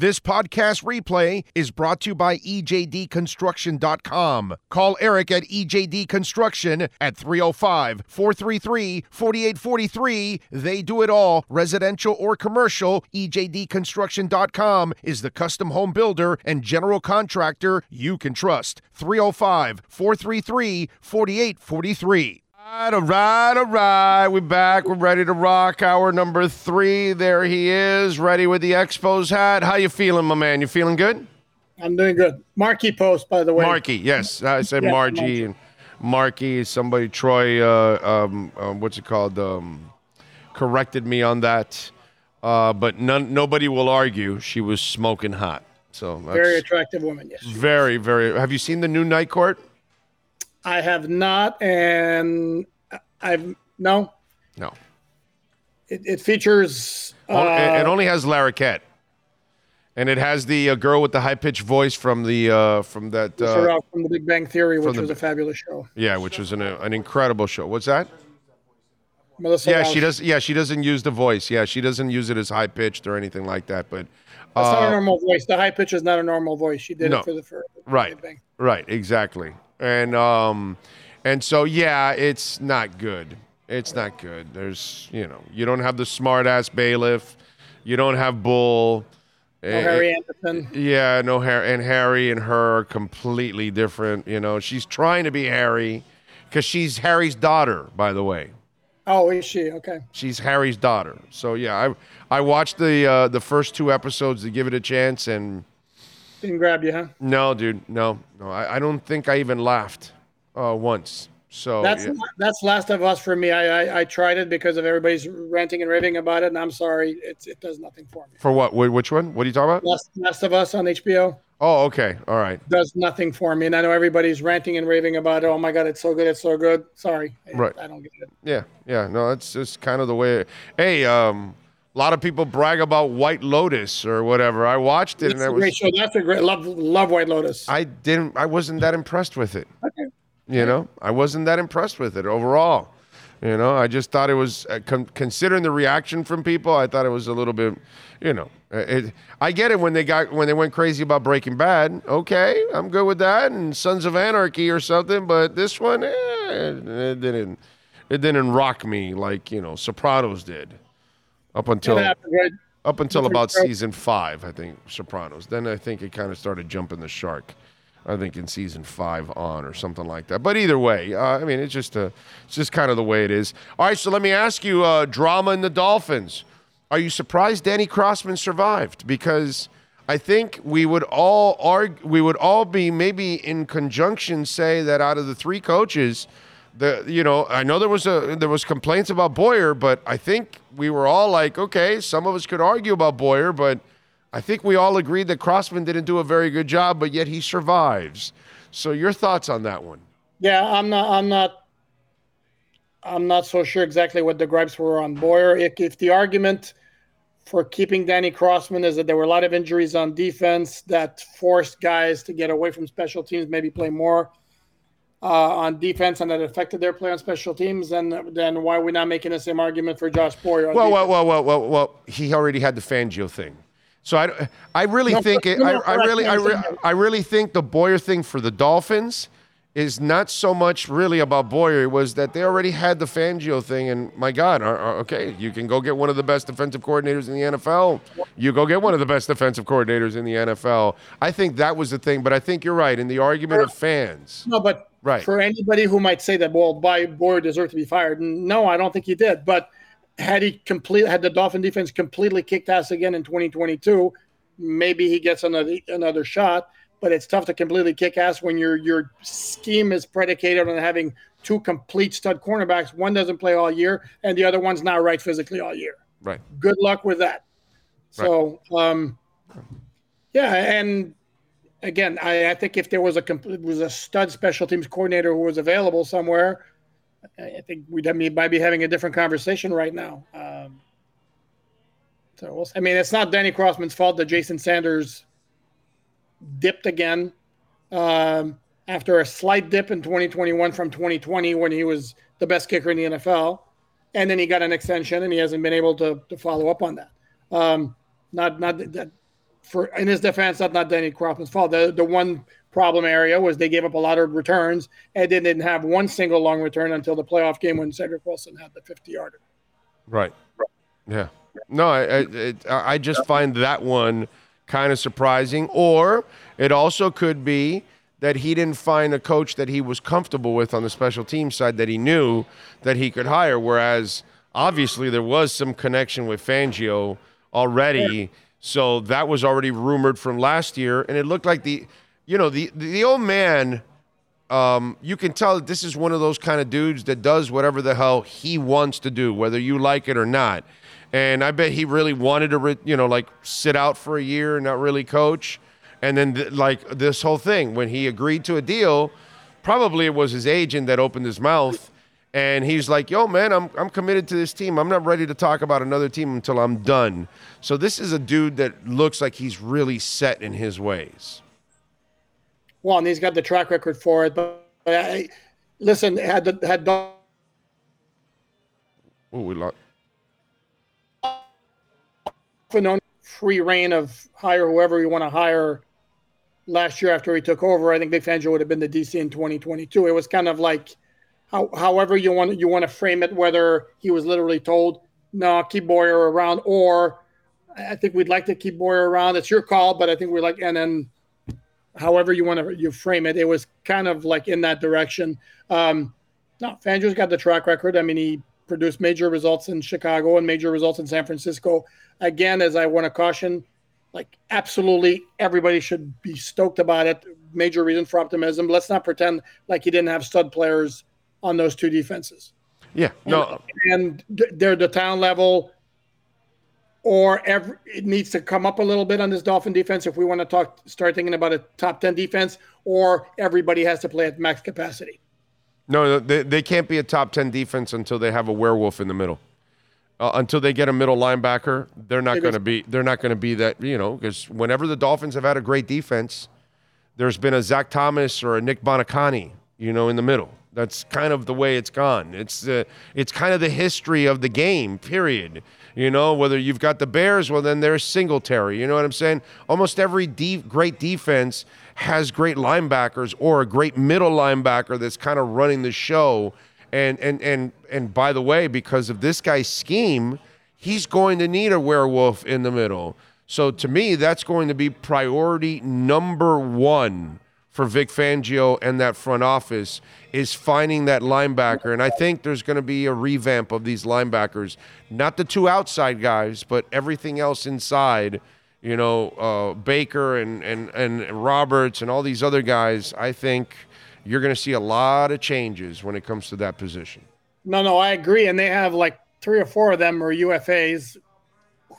This podcast replay is brought to you by EJDConstruction.com. Call Eric at EJD Construction at 305 433 4843. They do it all, residential or commercial. EJDConstruction.com is the custom home builder and general contractor you can trust. 305 433 4843. All right, all right, all right. We're back. We're ready to rock. Hour number three. There he is, ready with the Expos hat. How you feeling, my man? You feeling good? I'm doing good. Markie Post, by the way. Markie, yes. I said Yeah, Margie Margie. and Markie. Somebody, Troy, uh, um, um, what's it called? Um, corrected me on that. Uh, but none, nobody will argue she was smoking hot. So that's Very attractive woman, yes. very, very. Have you seen the new Night Court? I have not, and I've no. No. It, it features. Uh, Oh, it, it only has Larroquette. And it has the uh, girl with the high pitched voice from the uh, from that uh, from The Big Bang Theory, which the was a fabulous show. yeah, which was an, an incredible show. What's that? Melissa Yeah, she does. Yeah, she doesn't use the voice. Yeah, she doesn't use it as high pitched or anything like that. But That's not a uh, normal voice. The high pitch is not a normal voice. She did No. it for the for the Right. Right, exactly. And um, and so yeah, it's not good. It's not good. There's you know you don't have the smart ass bailiff. You don't have Bull. No Eh, Harry Anderson. Yeah, no Harry and Harry and her are completely different. You know, she's trying to be Harry because she's Harry's daughter, by the way. Oh, is she? Okay. She's Harry's daughter. So yeah, I I watched the uh, the first two episodes to give it a chance, and Didn't grab you, huh? no, dude, no, no, I, I don't think I even laughed uh, once. So That's yeah. that's Last of Us for me. I, I I tried it because of everybody's ranting and raving about it, and I'm sorry, it's it does nothing for me. for what? Which one? What are you talking about? Last, Last of Us on HBO Oh, okay, all right, does nothing for me, and I know everybody's ranting and raving about it. Oh my god, it's so good, it's so good. Sorry, I- Right. I don't get it. yeah, yeah. No, that's just kind of the way. Hey, um, a lot of people brag about White Lotus or whatever. I watched it, That's and I a was great show. That's a great love love White Lotus. I didn't. I wasn't that impressed with it. okay. You know, I wasn't that impressed with it overall. You know, I just thought it was uh, con- considering the reaction from people. I thought it was a little bit, you know, uh, it, I get it when they got when they went crazy about Breaking Bad. Okay, I'm good with that, and Sons of Anarchy or something. But this one, eh, it didn't. It didn't rock me like you know Sopranos did, up until happened, right? up until about season five, I think Sopranos. Then I think it kind of started jumping the shark. I think in season five on or something like that. But either way, uh, I mean, it's just a, it's just kind of the way it is. All right, so let me ask you, uh, drama in the Dolphins. Are you surprised Danny Crossman survived? Because I think we would all argue, we would all be maybe in conjunction say that out of the three coaches, the you know I know there was a there was complaints about Boyer, but I think we were all like, okay, some of us could argue about Boyer, but I think we all agreed that Crossman didn't do a very good job, but yet he survives. So your thoughts on that one? Yeah, I'm not. I'm not. I'm not so sure exactly what the gripes were on Boyer. If, if the argument for keeping Danny Crossman is that there were a lot of injuries on defense that forced guys to get away from special teams, maybe play more uh, on defense, and that affected their play on special teams, then then why are we not making the same argument for Josh Boyer? Well, well, well, well, well, well. He already had the Fangio thing, so I, I really No, think it. I, I really, I, re- I really think the Boyer thing for the Dolphins is not so much really about Boyer. It was that they already had the Fangio thing, and my God, are- are- okay, you can go get one of the best defensive coordinators in the NFL. You go get one of the best defensive coordinators in the NFL. I think that was the thing, but I think you're right in the argument of fans. No, but Right. for anybody who might say that, well, by Boyer deserved to be fired. No, I don't think he did. But had he complete had the Dolphin defense completely kicked ass again in 2022, maybe he gets another another shot. But it's tough to completely kick ass when your your scheme is predicated on having two complete stud cornerbacks. One doesn't play all year, and the other one's not right physically all year. Right. Good luck with that. So, um, yeah, and again, I, I think if there was a was a stud special teams coordinator who was available somewhere, I think we might be having a different conversation right now. Um, so we'll, I mean, it's not Danny Crossman's fault that Jason Sanders dipped again um, after a slight dip in 2021 from 2020 when he was the best kicker in the NFL, and then he got an extension and he hasn't been able to to follow up on that. Um, not not that for in his defense, that's not Danny Crawford's fault. The the one problem area was they gave up a lot of returns and they didn't have one single long return until the playoff game when Cedric Wilson had the 50 yarder. Right. Yeah. No, I I, it, I just find that one kind of surprising. Or it also could be that he didn't find a coach that he was comfortable with on the special team side that he knew that he could hire. Whereas obviously there was some connection with Fangio already. So that was already rumored from last year. And it looked like the, you know, the, the old man, um, you can tell that this is one of those kind of dudes that does whatever the hell he wants to do, whether you like it or not. And I bet he really wanted to, re- you know, like sit out for a year and not really coach. And then, th- like this whole thing, when he agreed to a deal, probably it was his agent that opened his mouth. And he's like, yo, man, I'm, I'm committed to this team. I'm not ready to talk about another team until I'm done. So this is a dude that looks like he's really set in his ways. Well, and he's got the track record for it. But, but I, listen, had the, had Oh, we lost. Dolphin free reign of hire whoever you want to hire last year after he took over, I think Vic Fangio would have been the DC in 2022. It was kind of like how, however you want you want to frame it, whether he was literally told, "No, keep Boyer around," or I think we'd like to keep Boyer around. It's your call, but I think we like, and then however you want to you frame it, it was kind of like in that direction. Um, no, Fangio's got the track record. I mean, he produced major results in Chicago and major results in San Francisco. Again, as I want to caution, like absolutely everybody should be stoked about it. Major reason for optimism. Let's not pretend like he didn't have stud players on those two defenses. Yeah, no, and, and they're the town level, or every, it needs to come up a little bit on this Dolphin defense if we want to talk, start thinking about a top ten defense, or everybody has to play at max capacity. no, they, they can't be a top ten defense until they have a werewolf in the middle. Uh, until they get a middle linebacker, they're not going to be. They're not going to be that. You know, because whenever the Dolphins have had a great defense, there's been a Zach Thomas or a Nick Buoniconti. You know, in the middle. That's kind of the way it's gone. It's uh, it's kind of the history of the game. Period. You know, whether you've got the Bears, well, then there's Singletary. You know what I'm saying? Almost every de- great defense has great linebackers or a great middle linebacker that's kind of running the show. And and and and by the way, because of this guy's scheme, he's going to need a werewolf in the middle. So to me, that's going to be priority number one for Vic Fangio and that front office is finding that linebacker. And I think there's going to be a revamp of these linebackers, not the two outside guys, but everything else inside. You know, uh, Baker and, and, and Roberts and all these other guys. I think you're going to see a lot of changes when it comes to that position. No, no, I agree. And they have like three or four of them are UFAs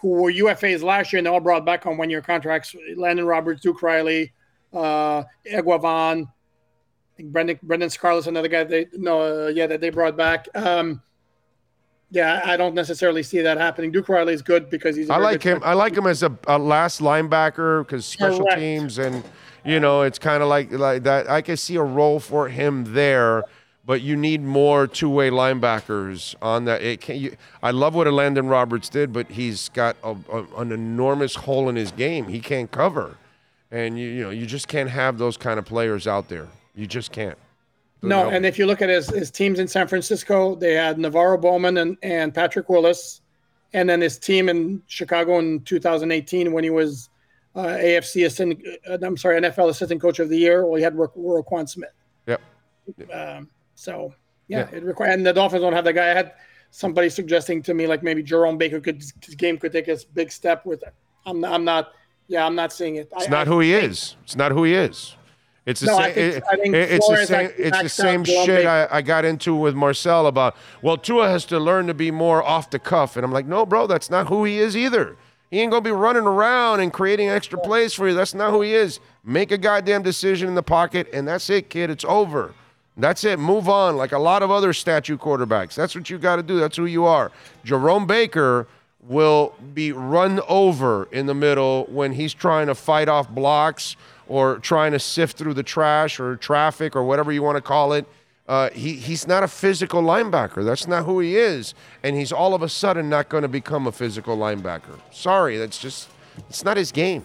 who were UFAs last year and they all brought back on one year contracts. Landon Roberts, Duke Riley, uh, think Brennan Brennan Scarlett's another guy they no uh, yeah that they brought back. Um, yeah, I don't necessarily see that happening. Duke Riley is good because he's. a I like good him. I like him as a, a last linebacker because special Correct. teams and you know it's kind of like like that. I can see a role for him there, but you need more two-way linebackers on that. It can, you, I love what Landon Roberts did, but he's got a, a, an enormous hole in his game. He can't cover, and you you know you just can't have those kind of players out there. You just can't. No, and if you look at his, his teams in San Francisco, they had NaVorro Bowman and, and Patrick Willis. And then his team in Chicago in 2018 when he was uh, AFC assistant, uh, I'm sorry, NFL assistant coach of the year. Well, he had Ro- Roquan Smith. Yep. Um, so, yeah, it requires, and the Dolphins don't have that guy. I had somebody suggesting to me like maybe Jerome Baker could, his game could take a big step with it. I'm, I'm not, yeah, I'm not seeing it. It's not who he is. It's not who he is. It's the No, I same. think- it- I think it- it's the same. It's the same shit I, I got into with Marcel about. Well, Tua has to learn to be more off the cuff, and I'm like, no, bro, that's not who he is either. He ain't gonna be running around and creating extra plays for you. That's not who he is. Make a goddamn decision in the pocket, and that's it, kid. It's over. That's it. Move on. Like a lot of other statue quarterbacks. That's what you got to do. That's who you are. Jerome Baker will be run over in the middle when he's trying to fight off blocks or trying to sift through the trash or traffic or whatever you want to call it. Uh, he, he's not a physical linebacker. That's not who he is. And he's all of a sudden not going to become a physical linebacker. Sorry, that's just, it's not his game.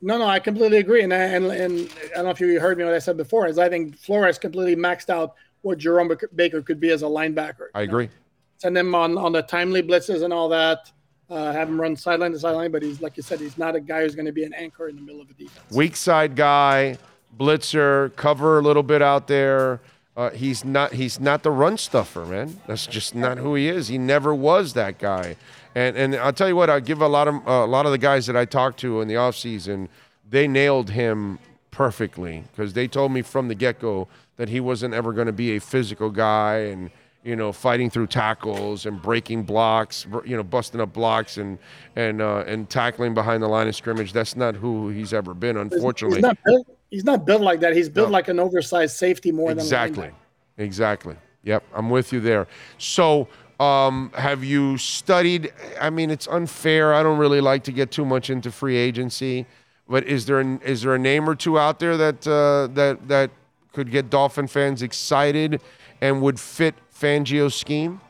No, no, I completely agree, and I, and and I don't know if you heard me what I said before. Is I think Flores completely maxed out what Jerome Baker could be as a linebacker. I agree. Send him on on the timely blitzes and all that. Uh, have him run sideline to sideline, but he's like you said, he's not a guy who's going to be an anchor in the middle of a defense. Weak side guy, blitzer, cover a little bit out there. Uh, he's not he's not the run stuffer, man. That's just not who he is. He never was that guy. And and I'll tell you what, I give a lot of uh, a lot of the guys that I talked to in the offseason, they nailed him perfectly because they told me from the get go that he wasn't ever going to be a physical guy and you know fighting through tackles and breaking blocks, you know busting up blocks and and uh, and tackling behind the line of scrimmage. That's not who he's ever been, unfortunately. He's not built, he's not built like that. He's built No. like an oversized safety more Exactly. than Exactly. Exactly. Yep, I'm with you there. So, um, have you studied? I mean, it's unfair. I don't really like to get too much into free agency, but is there an, is there a name or two out there that uh, that that could get Dolphin fans excited and would fit Fangio's scheme?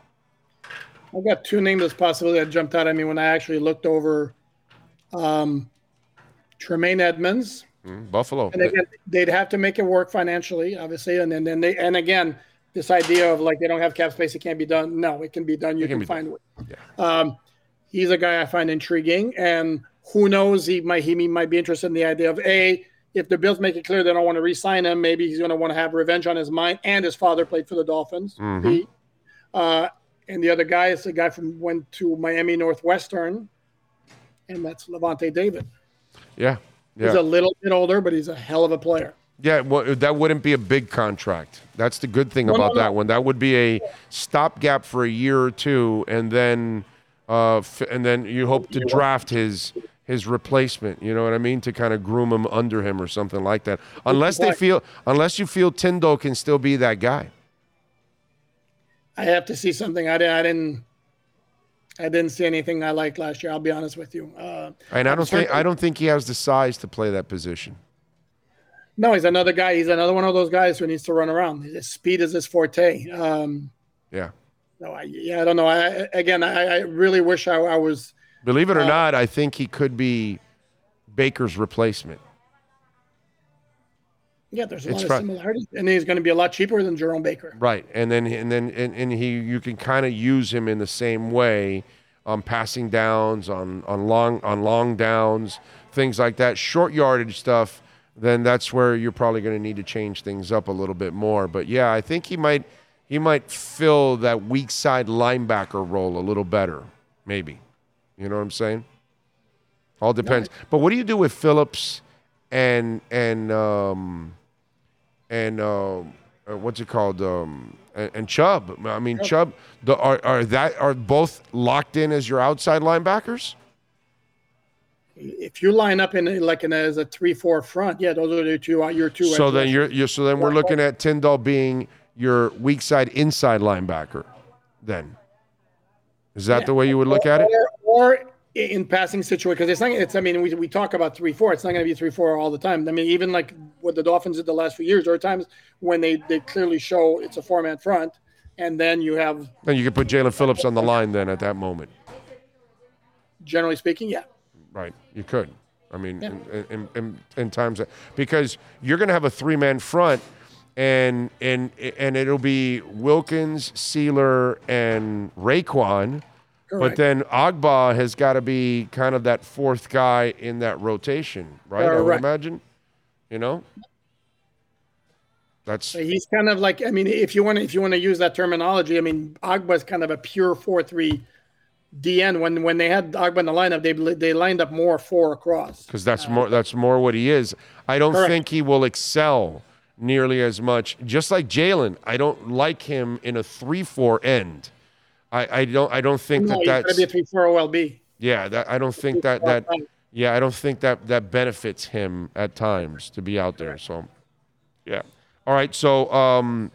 I got two names that's possibility that jumped out at me when I actually looked over um, Tremaine Edmunds. Mm, Buffalo. And again, they'd have to make it work financially, obviously. And then, then they and again, this idea of like they don't have cap space, it can't be done. No, it can be done. You It can can, find it. Um, he's a guy I find intriguing, and who knows, he might he might be interested in the idea of a if the Bills make it clear they don't want to re-sign him, maybe he's going to want to have revenge on his mind. And his father played for the Dolphins. Mhm. He- uh, and the other guy is the guy from went to Miami Northwestern, and that's Lavonte David. yeah. He's a little bit older, but he's a hell of a player. Yeah, well, that wouldn't be a big contract. That's the good thing No, no, about no. that one. That would be a stopgap for a year or two, and then, uh, f- and then you hope to draft his his replacement. You know what I mean? To kind of groom him under him or something like that. Unless they feel, unless you feel Tindall can still be that guy. I have to see something. I, I didn't. I didn't see anything I liked last year. I'll be honest with you. Uh, And I don't think I don't think he has the size to play that position. no, he's another guy. He's another one of those guys who needs to run around. His speed is his forte. Um, Yeah. no, I, yeah, I don't know. I, again, I, I really wish I, I was. Believe it or not, I think he could be Baker's replacement. Yeah, there's a It's lot fun. of similarities, and he's going to be a lot cheaper than Jerome Baker. Right, and then and then and, and he you can kind of use him in the same way on passing downs, on on long on long downs, things like that, short yardage stuff. Then that's where you're probably going to need to change things up a little bit more. But yeah, I think he might he might fill that weak side linebacker role a little better, maybe. You know what I'm saying? All depends. But what do you do with Phillips and and um, and uh, uh, what's it called? Um, and, and Chubb. I mean, Chubb. The, are are that are both locked in as your outside linebackers? If you line up in a- like in a, as a three-four front, yeah, those are the two. uh, Your two. So then you're, you're so then we're looking at Tindall being your weak side inside linebacker. Then is that the way you would look at it? Or, or in passing situation, because it's not. It's. I mean, we, we talk about three four. It's not going to be three four all the time. I mean, even like what the Dolphins did the last few years, there are times when they they clearly show it's a four man front, and then you have, Then you could put Jaelan Phillips on the line then at that moment. generally speaking, yeah, Right, you could. I mean, in, in, in, in times that, because you're going to have a three man front, and and and it'll be Wilkins, Sieler, and Raekwon. But then Ogbah has got to be kind of that fourth guy in that rotation, right? I would imagine. You know. That's he's kind of like. I mean, if you want to if you want to use that terminology, I mean, Ogbah's kind of a pure four three. DN when when they had Ogbah in the lineup, they they lined up more four across. because that's more that's more what he is. I don't Correct. think he will excel nearly as much. Just like Jaelan, I don't like him in a three-four end. I, I don't I don't think No, that he's going to be a three four OLB. yeah that I don't think that that yeah I don't think that that benefits him at times to be out there. So yeah, all right. So um,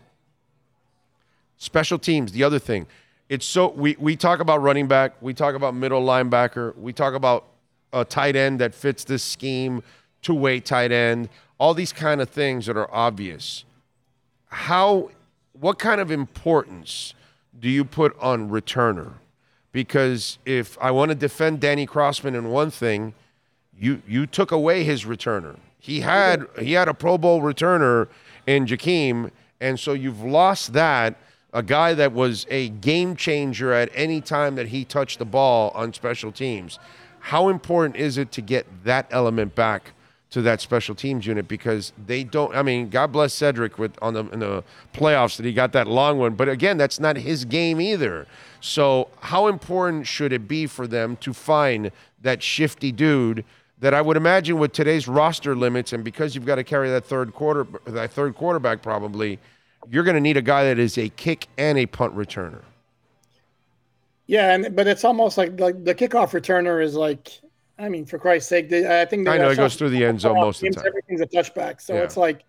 special teams. The other thing, it's so we we talk about running back, we talk about middle linebacker, we talk about a tight end that fits this scheme, two way tight end, all these kind of things that are obvious. How, what kind of importance do you put on returner? Because if I want to defend Danny Crossman in one thing, you you took away his returner. He had he had a Pro Bowl returner in Jakeem, and so you've lost that. A guy that was a game changer at any time that he touched the ball on special teams. How important is it to get that element back to that special teams unit because they don't. I mean, God bless Cedric with on the in the playoffs that he got that long one, but again, that's not his game either. So, how important should it be for them to find that shifty dude? That I would imagine with today's roster limits, and because you've got to carry that third quarter, that third quarterback probably, you're going to need a guy that is a kick and a punt returner. Yeah, and but it's almost like like the kickoff returner is like I mean, for Christ's sake, they, I think I know it goes through the end zone most of the time. Everything's a touchback, so yeah. it's like,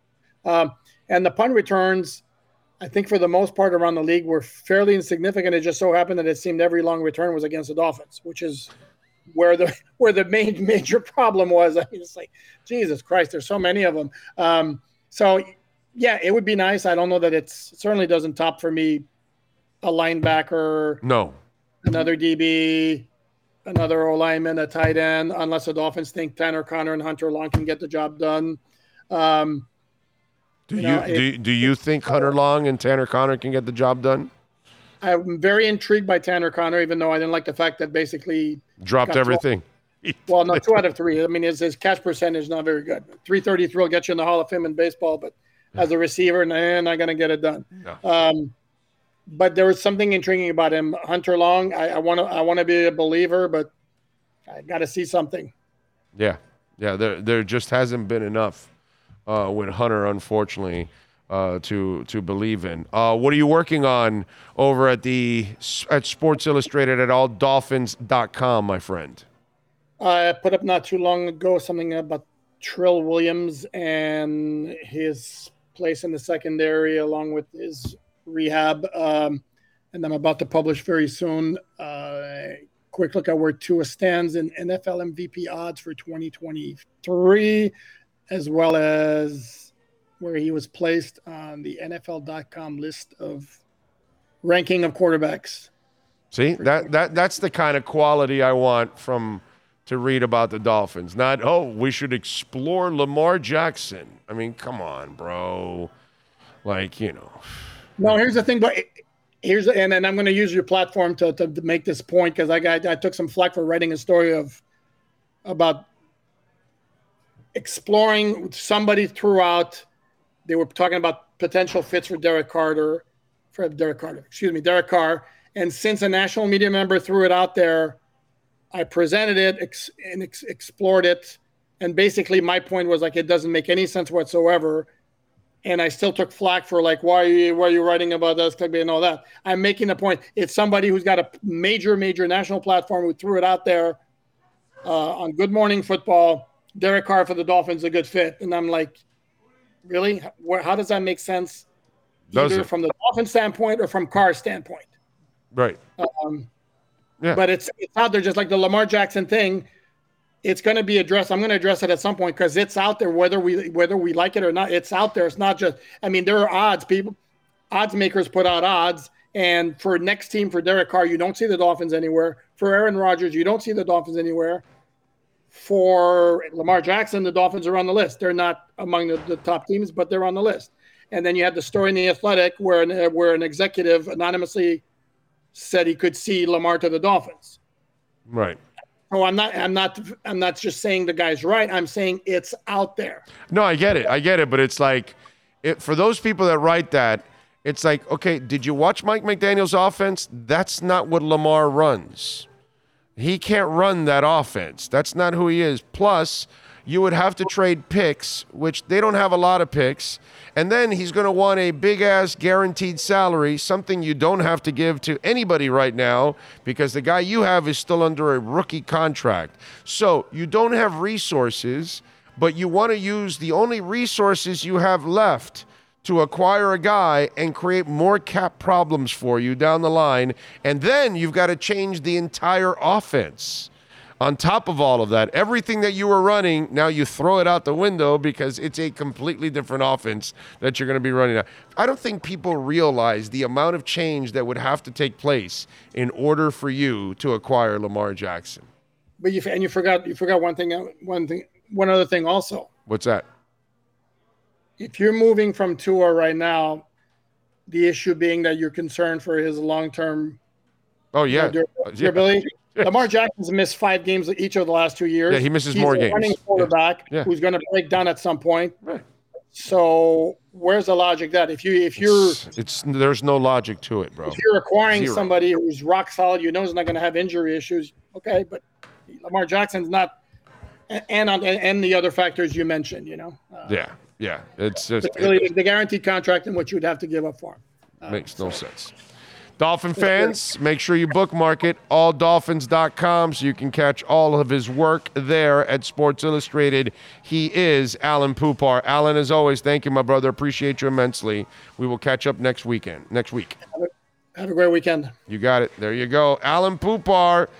um, and the punt returns, I think for the most part around the league were fairly insignificant. It just so happened that it seemed every long return was against the Dolphins, which is where the where the main major problem was. I mean, it's like Jesus Christ, there's so many of them. Um, so yeah, it would be nice. I don't know that it's it certainly doesn't top for me a linebacker. No. Another DB, another O lineman, a tight end, unless the Dolphins think Tanner Conner and Hunter Long can get the job done. Um, do you, know, do, it, do you think Hunter Long and Tanner Conner can get the job done? I'm very intrigued by Tanner Conner, even though I didn't like the fact that basically dropped everything. well, no, two out of three. I mean, his, his catch percentage is not very good. 333 will get you in the Hall of Fame in baseball, but as a receiver, nah, not going to get it done. No. Um, but there was something intriguing about him. Hunter Long, I want to I want to be a believer, but I got to see something. Yeah, yeah. There there just hasn't been enough uh, with Hunter, unfortunately, uh, to to believe in. Uh, what are you working on over at the at Sports Illustrated at alldolphins.com, my friend? I put up not too long ago something about Trill Williams and his place in the secondary, along with his rehab. Um, and I'm about to publish very soon. Uh, quick look at where Tua stands in NFL MVP odds for 2023, as well as where he was placed on the NFL.com list of ranking of quarterbacks. See that that that's the kind of quality I want from to read about the Dolphins. Not oh, we should explore Lamar Jackson. I mean, come on, bro. Like you know. No, here's the thing, but here's and then I'm going to use your platform to, to, to make this point because I got I took some flack for writing a story of about exploring somebody throughout. They were talking about potential fits for Derek Carter, for Derek Carter, excuse me, Derek Carr. And since a national media member threw it out there, I presented it ex- and ex- explored it. And basically, my point was like, it doesn't make any sense whatsoever and I still took flack for like why are you why are you writing about this and all that. I'm making the point. It's somebody who's got a major major national platform who threw it out there uh, on Good Morning Football. Derek Carr for the Dolphins a good fit, and I'm like, really? Where, how does that make sense? Either from the Dolphin standpoint or from Carr's standpoint. Right. Um, yeah. But it's it's out there just like the Lamar Jackson thing it's going to be addressed. I'm going to address it at some point because it's out there, whether we whether we like it or not. It's out there. It's not just. I mean, there are odds. People, odds makers put out odds, and for next team for Derek Carr, you don't see the Dolphins anywhere. For Aaron Rodgers, you don't see the Dolphins anywhere. For Lamar Jackson, the Dolphins are on the list. They're not among the, the top teams, but they're on the list. And then you had the story in the Athletic where an, where an executive anonymously said he could see Lamar to the Dolphins. Right. Oh, I'm not. I'm not. I'm not just saying the guy's right. I'm saying it's out there. No, I get it. I get it. But it's like, it, for those people that write that, it's like, okay, did you watch Mike McDaniel's offense? That's not what Lamar runs. He can't run that offense. That's not who he is. Plus, you would have to trade picks, which they don't have a lot of picks. And then he's going to want a big ass guaranteed salary, something you don't have to give to anybody right now because the guy you have is still under a rookie contract. So you don't have resources, but you want to use the only resources you have left to acquire a guy and create more cap problems for you down the line. And then you've got to change the entire offense on top of all of that, everything that you were running, now you throw it out the window because it's a completely different offense that you're going to be running. Now. I don't think people realize the amount of change that would have to take place in order for you to acquire Lamar Jackson. but you and you forgot you forgot one thing uh, one thing one other thing also. What's that? If you're moving from Tua right now, the issue being that you're concerned for his long term. Oh yeah, dur- durability. Yeah. Lamar Jackson's missed five games each of the last two years. Yeah, he misses He's more a games. Running quarterback Yeah. who's going to break down at some point. Right. So where's the logic that if you if you're It's, it's there's no logic to it, bro. if you're acquiring Zero. somebody who's rock solid, you know is not going to have injury issues. Okay, but Lamar Jackson's not, and on and the other factors you mentioned. You know, uh, Yeah, yeah. It's just really the guaranteed contract and what you'd have to give up for him. it makes no sense. Dolphin fans, make sure you bookmark it, alldolphins.com, so you can catch all of his work there at Sports Illustrated. He is Alan Poupart. Alan, as always, thank you, my brother. Appreciate you immensely. We will catch up next weekend, next week. Have a great weekend. You got it. There you go. Alan Poupart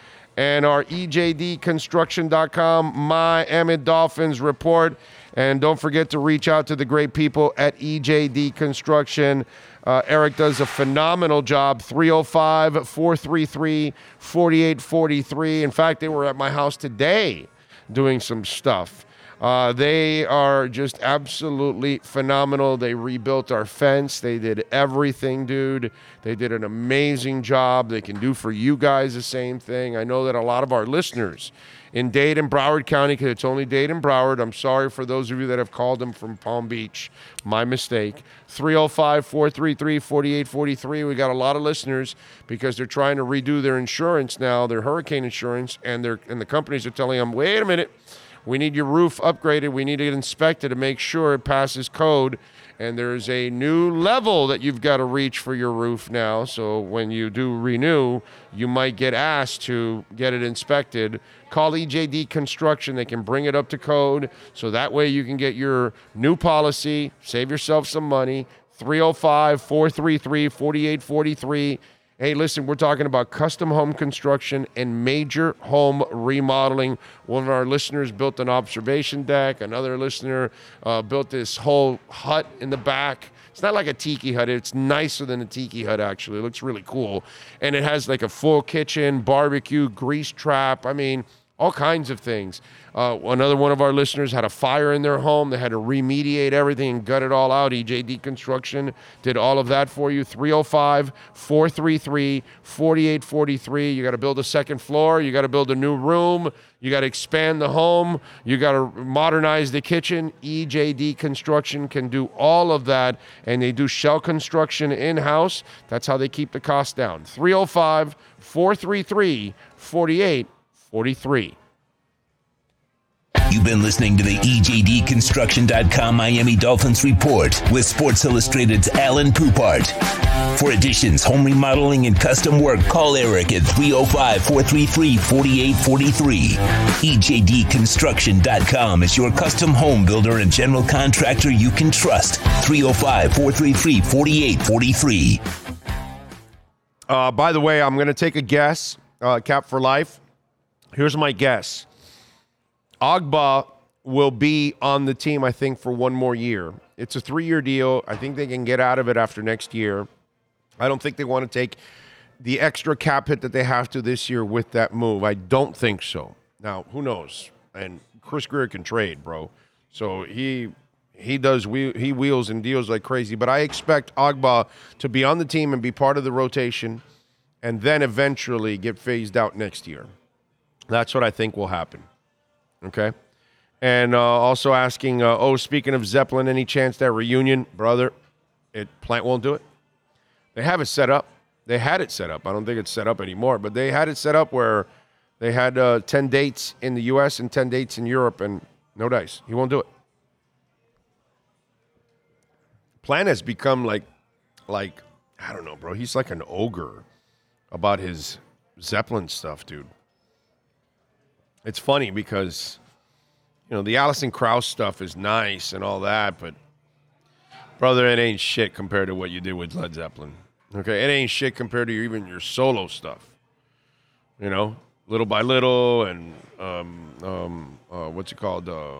and our EJDconstruction.com Miami Dolphins report. And don't forget to reach out to the great people at EJD Construction. Uh, Eric does a phenomenal job. 305 433 4843. In fact, they were at my house today doing some stuff. Uh, they are just absolutely phenomenal. They rebuilt our fence. They did everything, dude. They did an amazing job. They can do for you guys the same thing. I know that a lot of our listeners in Dade and Broward County, because it's only Dade and Broward. I'm sorry for those of you that have called them from Palm Beach. My mistake. 305 433 4843. We got a lot of listeners because they're trying to redo their insurance now, their hurricane insurance, and, they're, and the companies are telling them, wait a minute. We need your roof upgraded. We need to get inspected to make sure it passes code. And there's a new level that you've got to reach for your roof now. So when you do renew, you might get asked to get it inspected. Call EJD Construction. They can bring it up to code. So that way you can get your new policy, save yourself some money. 305 433 4843. Hey, listen, we're talking about custom home construction and major home remodeling. One of our listeners built an observation deck. Another listener uh, built this whole hut in the back. It's not like a tiki hut. It's nicer than a tiki hut, actually. It looks really cool. And it has like a full kitchen, barbecue, grease trap. I mean, all kinds of things. Uh, another one of our listeners had a fire in their home. They had to remediate everything and gut it all out. EJD Construction did all of that for you. 305 433 4843. You got to build a second floor. You got to build a new room. You got to expand the home. You got to modernize the kitchen. EJD Construction can do all of that, and they do shell construction in house. That's how they keep the cost down. 305 433 4843. You've been listening to the EJDConstruction.com Miami Dolphins report with Sports Illustrated's Alan Poupart. For additions, home remodeling, and custom work, call Eric at 305 433 4843. EJDConstruction.com is your custom home builder and general contractor you can trust. 305 433 4843. Uh, by the way, I'm going to take a guess. Uh, Cap for life. Here's my guess. Ogbah will be on the team, I think, for one more year. It's a three-year deal. I think they can get out of it after next year. I don't think they want to take the extra cap hit that they have to this year with that move. I don't think so. Now, who knows? And Chris Grier can trade, bro. So he he does he wheels and deals like crazy. But I expect Ogbah to be on the team and be part of the rotation, and then eventually get phased out next year. That's what I think will happen. Okay. And uh, also asking, uh, oh, speaking of Zeppelin, any chance that reunion, brother? It plant won't do it. They have it set up. They had it set up. I don't think it's set up anymore, but they had it set up where they had uh, ten dates in the U.S. and ten dates in Europe, and no dice. He won't do it. Plant has become like, like I don't know, bro. He's like an ogre about his Zeppelin stuff, dude. It's funny because you know the Alison Krauss stuff is nice and all that, but brother, it ain't shit compared to what you did with Led Zeppelin. Okay, it ain't shit compared to your, even your solo stuff. You know, little by little, and um, um, uh, what's it called? Uh,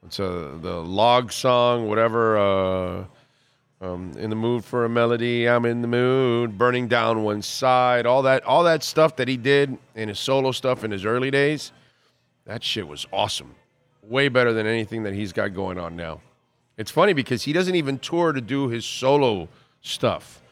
what's uh, the log song, whatever. Uh, Um, in the mood for a melody, I'm in the mood. Burning down one side, all that, all that stuff that he did in his solo stuff in his early days. That shit was awesome. Way better than anything that he's got going on now. It's funny because he doesn't even tour to do his solo stuff.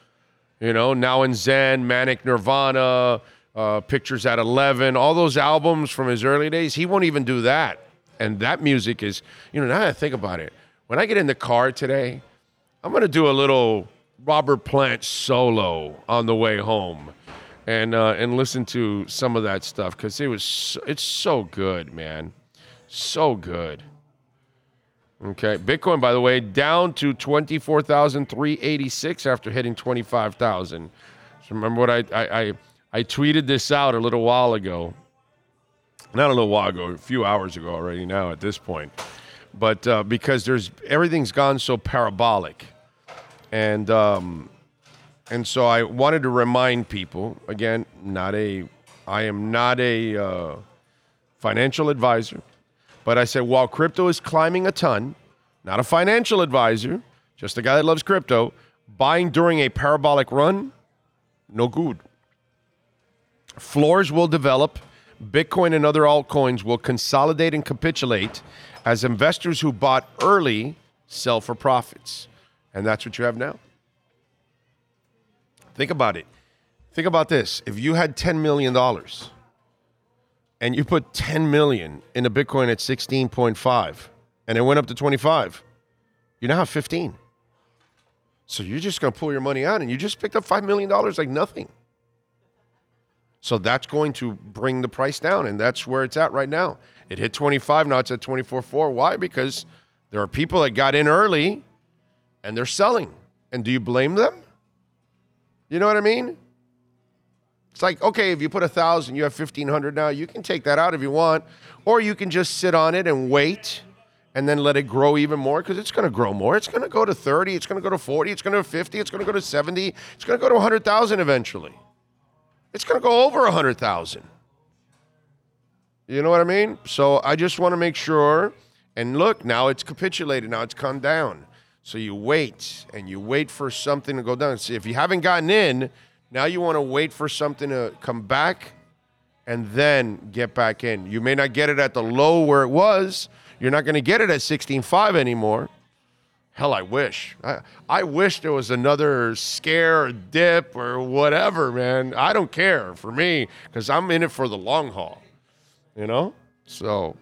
You know, Now and Zen, Manic Nirvana, uh, Pictures at 11, all those albums from his early days, he won't even do that. And that music is, you know, now I think about it, when I get in the car today, I'm going to do a little Robert Plant solo on the way home and uh, and listen to some of that stuff because it was so, it's so good, man, so good. Okay, Bitcoin, by the way, down to twenty four thousand three eighty six after hitting twenty five thousand. So remember what I, I I I tweeted this out a little while ago, not a little while ago, a few hours ago already. Now at this point, but uh, because there's everything's gone so parabolic, and um, and so I wanted to remind people again, not a, I am not a uh, financial advisor, but I said while crypto is climbing a ton, not a financial advisor, just a guy that loves crypto, buying during a parabolic run, no good. Floors will develop. Bitcoin and other altcoins will consolidate and capitulate as investors who bought early sell for profits. And that's what you have now. Think about it. Think about this. If you had $10 million and you put 10 million in a Bitcoin at 16.5 and it went up to 25, you now have 15. So you're just going to pull your money out and you just picked up $5 million like nothing. So that's going to bring the price down, and that's where it's at right now. It hit 25, now it's at 24.4. Why? Because there are people that got in early and they're selling. And do you blame them? You know what I mean? It's like, okay, if you put a thousand, you have 1500 now, you can take that out if you want, or you can just sit on it and wait and then let it grow even more because it's going to grow more. It's going to go to 30, it's going to go to 40, it's going to to 50, it's going to go to 70, it's going to go to 100,000 eventually. It's going to go over 100,000. You know what I mean? So I just want to make sure. And look, now it's capitulated. Now it's come down. So you wait and you wait for something to go down. See, if you haven't gotten in, now you want to wait for something to come back and then get back in. You may not get it at the low where it was. You're not going to get it at 16.5 anymore. Hell, I wish. I, I wish there was another scare or dip or whatever, man. I don't care for me because I'm in it for the long haul, you know? So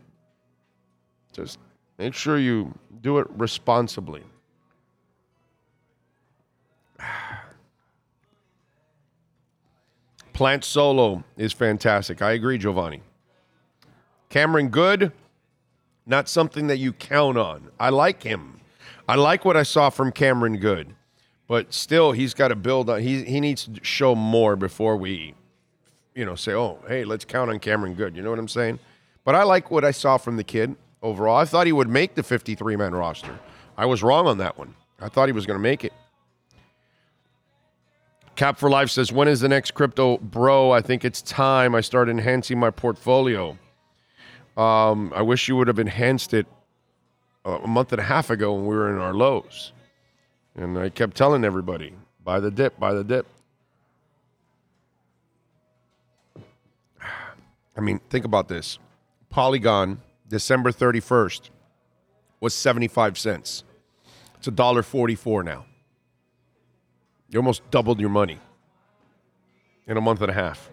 just make sure you do it responsibly. Plant Solo is fantastic. I agree, Giovanni. Cameron Goode, not something that you count on. I like him. I like what I saw from Cameron Goode, but still, he's got to build on. He he needs to show more before we, you know, say, oh, hey, let's count on Cameron Goode. You know what I'm saying? But I like what I saw from the kid overall. I thought he would make the 53 man roster. I was wrong on that one. I thought he was going to make it. Cap for Life says, when is the next crypto bro? I think it's time I start enhancing my portfolio. Um, I wish you would have enhanced it a month and a half ago when we were in our lows. And I kept telling everybody, buy the dip, buy the dip. I mean, think about this. Polygon, December 31st, was 75 cents. It's $1.44 now. You almost doubled your money in a month and a half.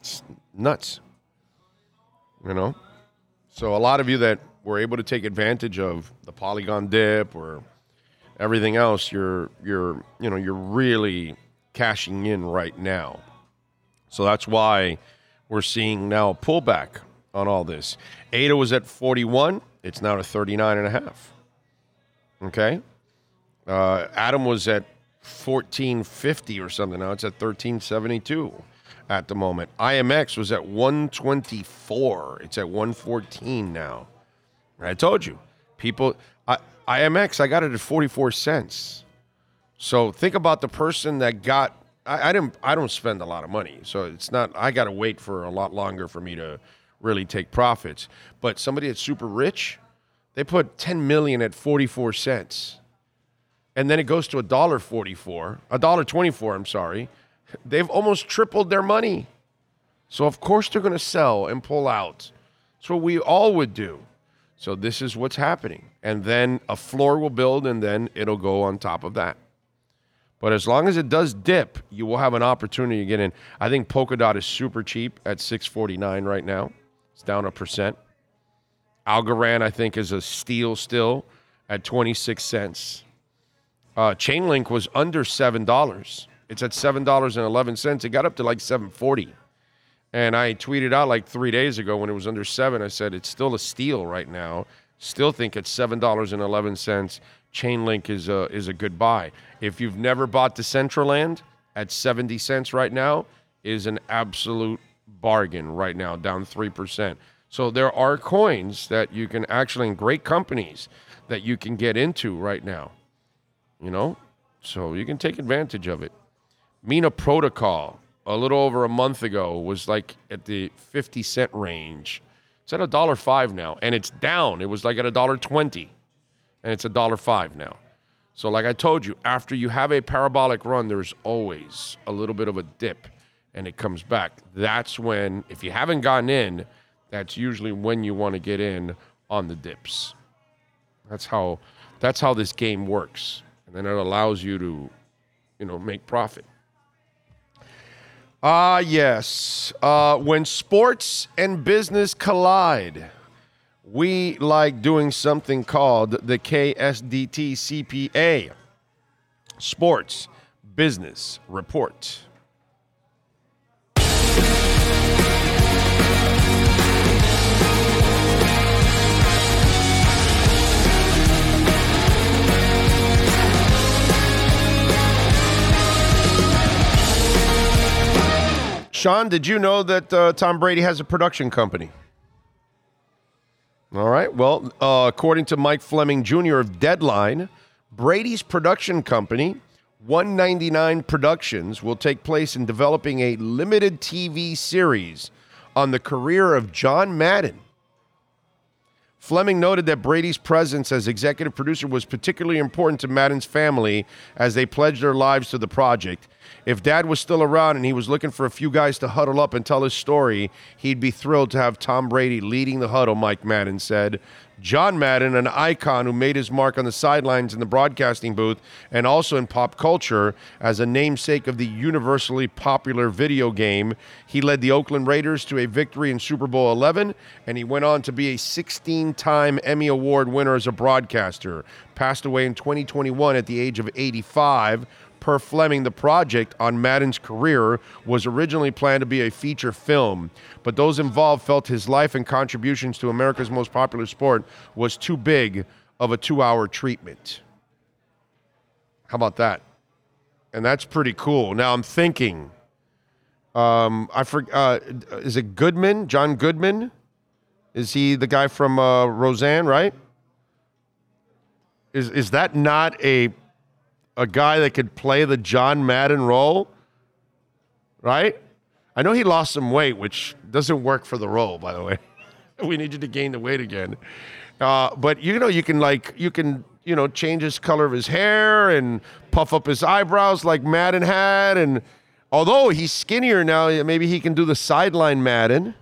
It's nuts. You know? So a lot of you that were able to take advantage of the Polygon dip or everything else, you're you're you know, you're really cashing in right now. So that's why we're seeing now a pullback on all this. ADA was at 41, it's now to 39 and a half. Okay? Uh, Atom was at 1450 or something. Now it's at 1372 at the moment. IMX was at 124. It's at 114 now. I told you, people. I, IMX, I got it at 44 cents. So think about the person that got. I, I didn't. I don't spend a lot of money, so it's not. I got to wait for a lot longer for me to really take profits. But somebody that's super rich, they put 10 million at 44 cents and then it goes to a dollar forty-four, a dollar twenty-four. I'm sorry, they've almost tripled their money. So of course they're going to sell and pull out. That's what we all would do. So this is what's happening, and then a floor will build, and then it'll go on top of that. But as long as it does dip, you will have an opportunity to get in. I think Polkadot is super cheap at 649 right now. It's down a percent. Algorand, I think, is a steal still at 26 cents. Uh, Chainlink was under $7. It's at $7.11. It got up to like 740 And I tweeted out like three days ago when it was under seven. I said it's still a steal right now. Still think it's seven dollars and eleven cents. Chainlink is a is a good buy. If you've never bought Decentraland at seventy cents right now, is an absolute bargain right now, down three percent. So there are coins that you can actually, in great companies, that you can get into right now. You know, so you can take advantage of it. Mina Protocol, a little over a month ago, was like at the fifty cent range. It's at a dollar five now, and it's down. It was like at a dollar twenty, and it's a dollar five now. So, like I told you, after you have a parabolic run, there's always a little bit of a dip, and it comes back. That's when, if you haven't gotten in, that's usually when you want to get in on the dips. That's how that's how this game works, and then it allows you to, you know, make profit. Ah, yes. Uh, when sports and business collide, we like doing something called the KSDT CPA Sports Business Report. Sean, did you know that uh, Tom Brady has a production company? All right. Well, uh, according to Mike Fleming Jr. of Deadline, Brady's production company, 199 Productions, will take place in developing a limited TV series on the career of John Madden. Fleming noted that Brady's presence as executive producer was particularly important to Madden's family as they pledged their lives to the project. If dad was still around and he was looking for a few guys to huddle up and tell his story, he'd be thrilled to have Tom Brady leading the huddle, Mike Madden said. John Madden, an icon who made his mark on the sidelines in the broadcasting booth and also in pop culture as a namesake of the universally popular video game. He led the Oakland Raiders to a victory in Super Bowl 11, and he went on to be a 16 time Emmy Award winner as a broadcaster. Passed away in 2021 at the age of 85 Per Fleming, the project on Madden's career was originally planned to be a feature film, but those involved felt his life and contributions to America's most popular sport was too big of a two hour treatment. How about that? And that's pretty cool. Now I'm thinking, um, I for, uh, is it Goodman? John Goodman? Is he the guy from uh, Roseanne, right? Is, is that not a a guy that could play the John Madden role, right? I know he lost some weight, which doesn't work for the role, by the way. we need you to gain the weight again. Uh, but you know, you can like you can you know change his color of his hair and puff up his eyebrows like Madden had, and although he's skinnier now, maybe he can do the sideline Madden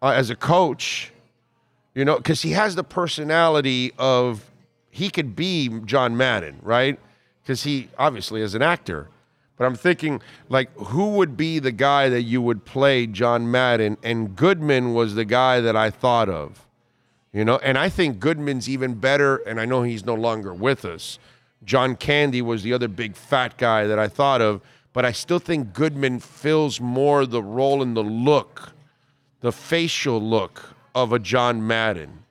uh, as a coach. You know, because he has the personality of he could be John Madden, right? Because he obviously is an actor. But I'm thinking, like, who would be the guy that you would play John Madden? And Goodman was the guy that I thought of, you know. And I think Goodman's even better. And I know he's no longer with us. John Candy was the other big fat guy that I thought of. But I still think Goodman fills more the role and the look, the facial look of a John Madden.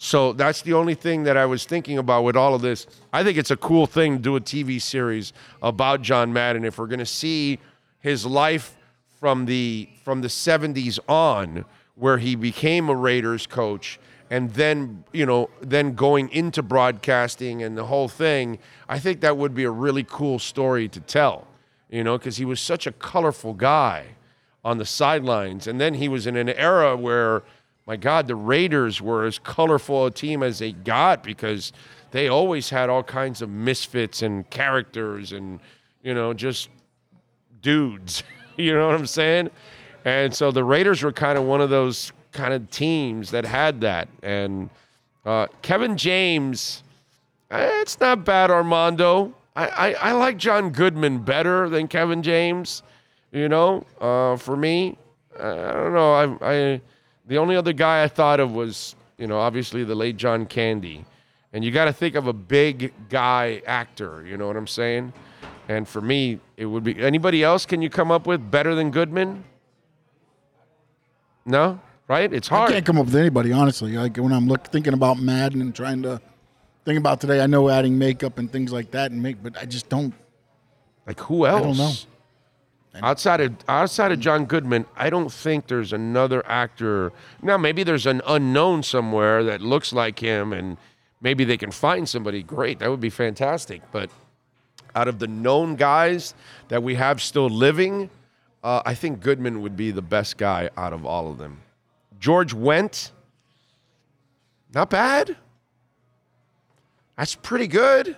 So that's the only thing that I was thinking about with all of this. I think it's a cool thing to do a TV series about John Madden. If we're going to see his life from the from the 70s on, where he became a Raiders coach, and then you know then going into broadcasting and the whole thing, I think that would be a really cool story to tell. You know, because he was such a colorful guy on the sidelines, and then he was in an era where my God, the Raiders were as colorful a team as they got because they always had all kinds of misfits and characters and, you know, just dudes. you know what I'm saying? And so the Raiders were kind of one of those kind of teams that had that. And uh, Kevin James, eh, it's not bad, Armando. I, I, I, like John Goodman better than Kevin James. You know, uh, for me, I don't know. I, I the only other guy I thought of was you know obviously the late John Candy, and you got to think of a big guy actor. You know what I'm saying? And for me, it would be anybody else. Can you come up with better than Goodman? No, right? It's hard. I can't come up with anybody honestly. Like when I'm look, thinking about Madden and trying to think about today, I know adding makeup and things like that and make, but I just don't. Like who else? I don't know. Outside of outside of John Goodman, I don't think there's another actor. Now maybe there's an unknown somewhere that looks like him, and maybe they can find somebody great. That would be fantastic. But out of the known guys that we have still living, uh, I think Goodman would be the best guy out of all of them. George Wendt, not bad. That's pretty good.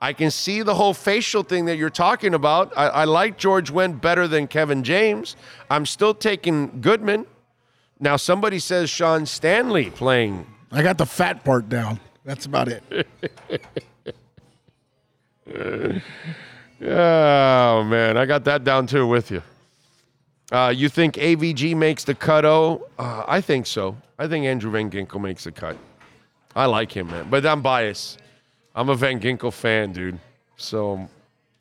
I can see the whole facial thing that you're talking about. I, I like George Wendt better than Kevin James. I'm still taking Goodman. Now, somebody says Sean Stanley playing. I got the fat part down. That's about it. oh, man. I got that down too with you. Uh, you think AVG makes the cut? Oh, uh, I think so. I think Andrew Van Ginkel makes the cut. I like him, man. But I'm biased. I'm a Van Ginkel fan, dude. So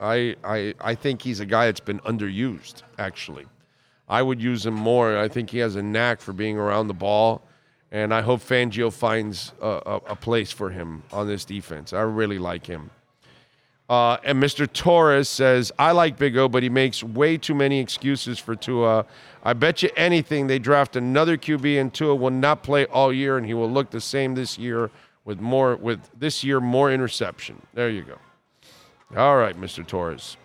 I I I think he's a guy that's been underused, actually. I would use him more. I think he has a knack for being around the ball. And I hope Fangio finds a, a, a place for him on this defense. I really like him. Uh, and Mr. Torres says, I like Big O, but he makes way too many excuses for Tua. I bet you anything they draft another QB and Tua will not play all year and he will look the same this year with more with this year more interception. There you go. All right, Mr. Torres.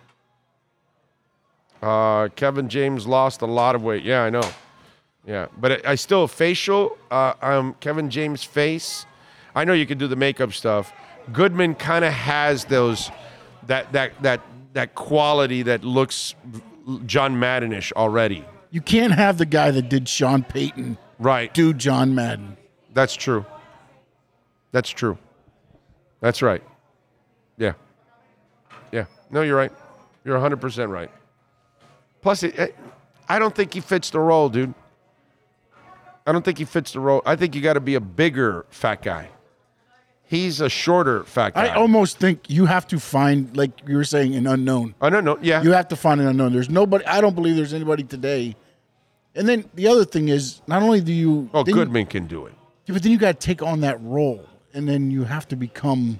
Uh, Kevin James lost a lot of weight. Yeah, I know. Yeah, but I, I still facial. Uh, um, Kevin James face. I know you can do the makeup stuff. Goodman kind of has those that that that that quality that looks John Maddenish already. You can't have the guy that did Sean Payton right do John Madden. That's true. That's true. That's right. Yeah. Yeah. No, you're right. You're 100% right. Plus, it, I don't think he fits the role, dude. I don't think he fits the role. I think you got to be a bigger fat guy. He's a shorter fat guy. I almost think you have to find, like you were saying, an unknown. I don't know. Yeah. You have to find an unknown. There's nobody, I don't believe there's anybody today. And then the other thing is, not only do you. Oh, Goodman can do it. You, but then you got to take on that role and then you have to become.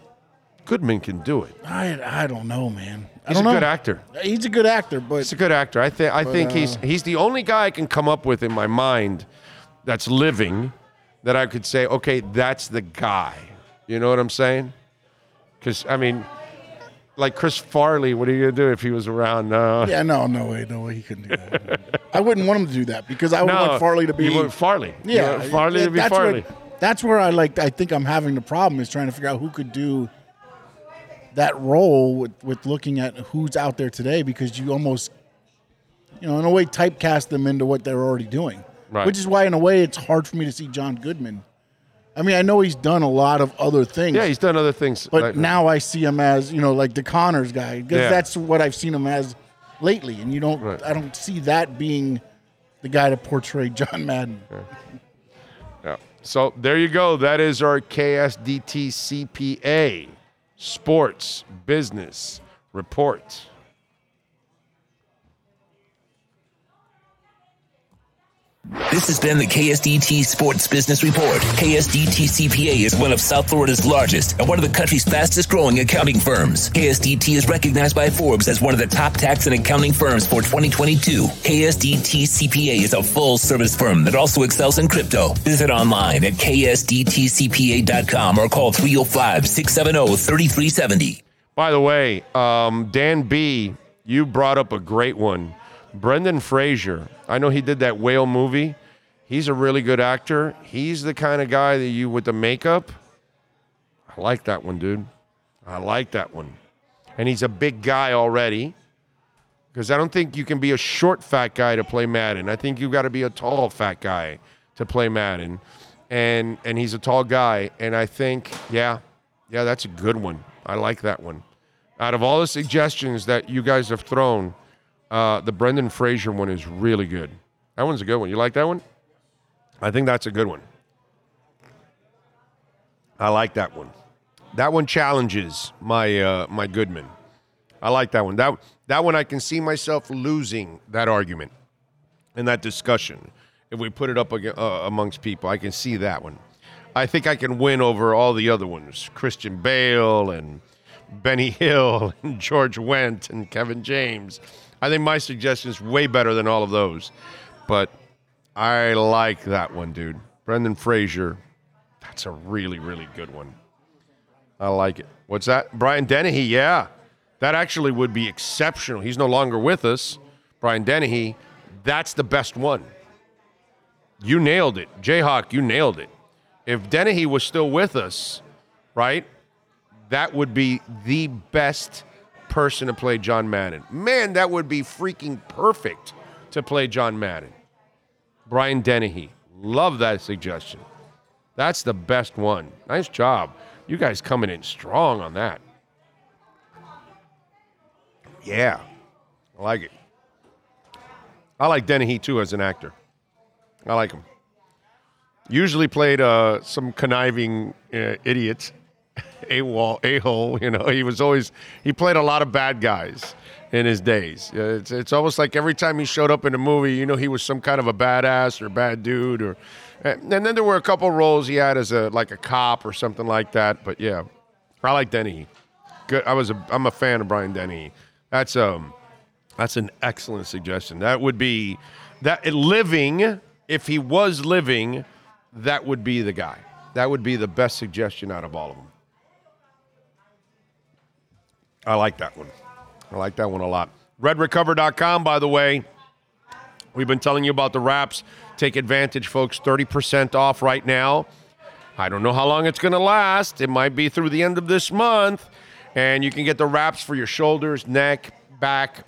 Goodman can do it. I, I don't know, man. I He's a know. good actor. He's a good actor, but He's a good actor. I think. I think he's uh, he's the only guy I can come up with in my mind that's living that I could say, okay, that's the guy. You know what I'm saying? Because I mean, like Chris Farley, what are you gonna do if he was around? No. yeah, no, no way, no way he couldn't do that. I wouldn't want him to do that because I would No, want Farley to be. You want Farley. You yeah, want Farley yeah, to be Farley. Where, that's where I like. I think I'm having the problem is trying to figure out who could do that role with, with looking at who's out there today because you almost, you know, in a way, typecast them into what they're already doing. Right. Which is why, in a way, it's hard for me to see John Goodman. I mean, I know he's done a lot of other things. yeah, he's done other things. But like- now I see him as you know, like the Conners guy, because Yeah. that's what I've seen him as lately. And you don't, Right. I don't see that being the guy to portray John Madden. Yeah. So there you go. That is our KSDT CPA Sports Business Report. This has been the KSDT Sports Business Report. KSDT CPA is one of South Florida's largest and one of the country's fastest growing accounting firms. KSDT is recognized by Forbes as one of the top tax and accounting firms for 2022. KSDT CPA is a full service firm that also excels in crypto. Visit online at ksdtcpa.com or call 305 670 3370. By the way, um, Dan B, you brought up a great one. Brendan Fraser. I know he did that whale movie. He's a really good actor. He's the kind of guy that you with the makeup. I like that one, dude. I like that one. And he's a big guy already. Because I don't think you can be a short, fat guy to play Madden. I think you've got to be a tall, fat guy to play Madden. And and he's a tall guy. And I think, yeah, yeah, that's a good one. I like that one. Out of all the suggestions that you guys have thrown, uh, the Brendan Fraser one is really good. That one's a good one. You like that one? I think that's a good one. I like that one. That one challenges my uh, my Goodman. I like that one. That that one I can see myself losing that argument and that discussion if we put it up uh, amongst people. I can see that one. I think I can win over all the other ones: Christian Bale and Benny Hill and George Wendt and Kevin James. I think my suggestion is way better than all of those, but I like that one, dude. Brendan Fraser. That's a really, really good one. I like it. What's that? Brian Dennehy, yeah. That actually would be exceptional. He's no longer with us. Brian Dennehy, that's the best one. You nailed it. Jayhawk, you nailed it. If Dennehy was still with us, right, that would be the best person to play John Madden. Man, that would be freaking perfect to play John Madden. Brian Dennehy. Love that suggestion. That's the best one. Nice job. You guys coming in strong on that. Yeah, I like it. I like Dennehy too as an actor. I like him. Usually played uh, some conniving uh, a wall, a hole. You know, he was always he played a lot of bad guys in his days. It's it's almost like every time he showed up in a movie, you know, he was some kind of a badass or bad dude, or and then there were a couple roles he had as a like a cop or something like that. But yeah, I like Denny. Good. I was a I'm a fan of Brian Denny. That's um that's an excellent suggestion. That would be that living if he was living, that would be the guy. That would be the best suggestion out of all of them. I like that one. I like that one a lot. RedRecover.com, by the way. We've been telling you about the wraps. Take advantage, folks. 30% off right now. I don't know how long it's going to last. It might be through the end of this month. And you can get the wraps for your shoulders, neck, back,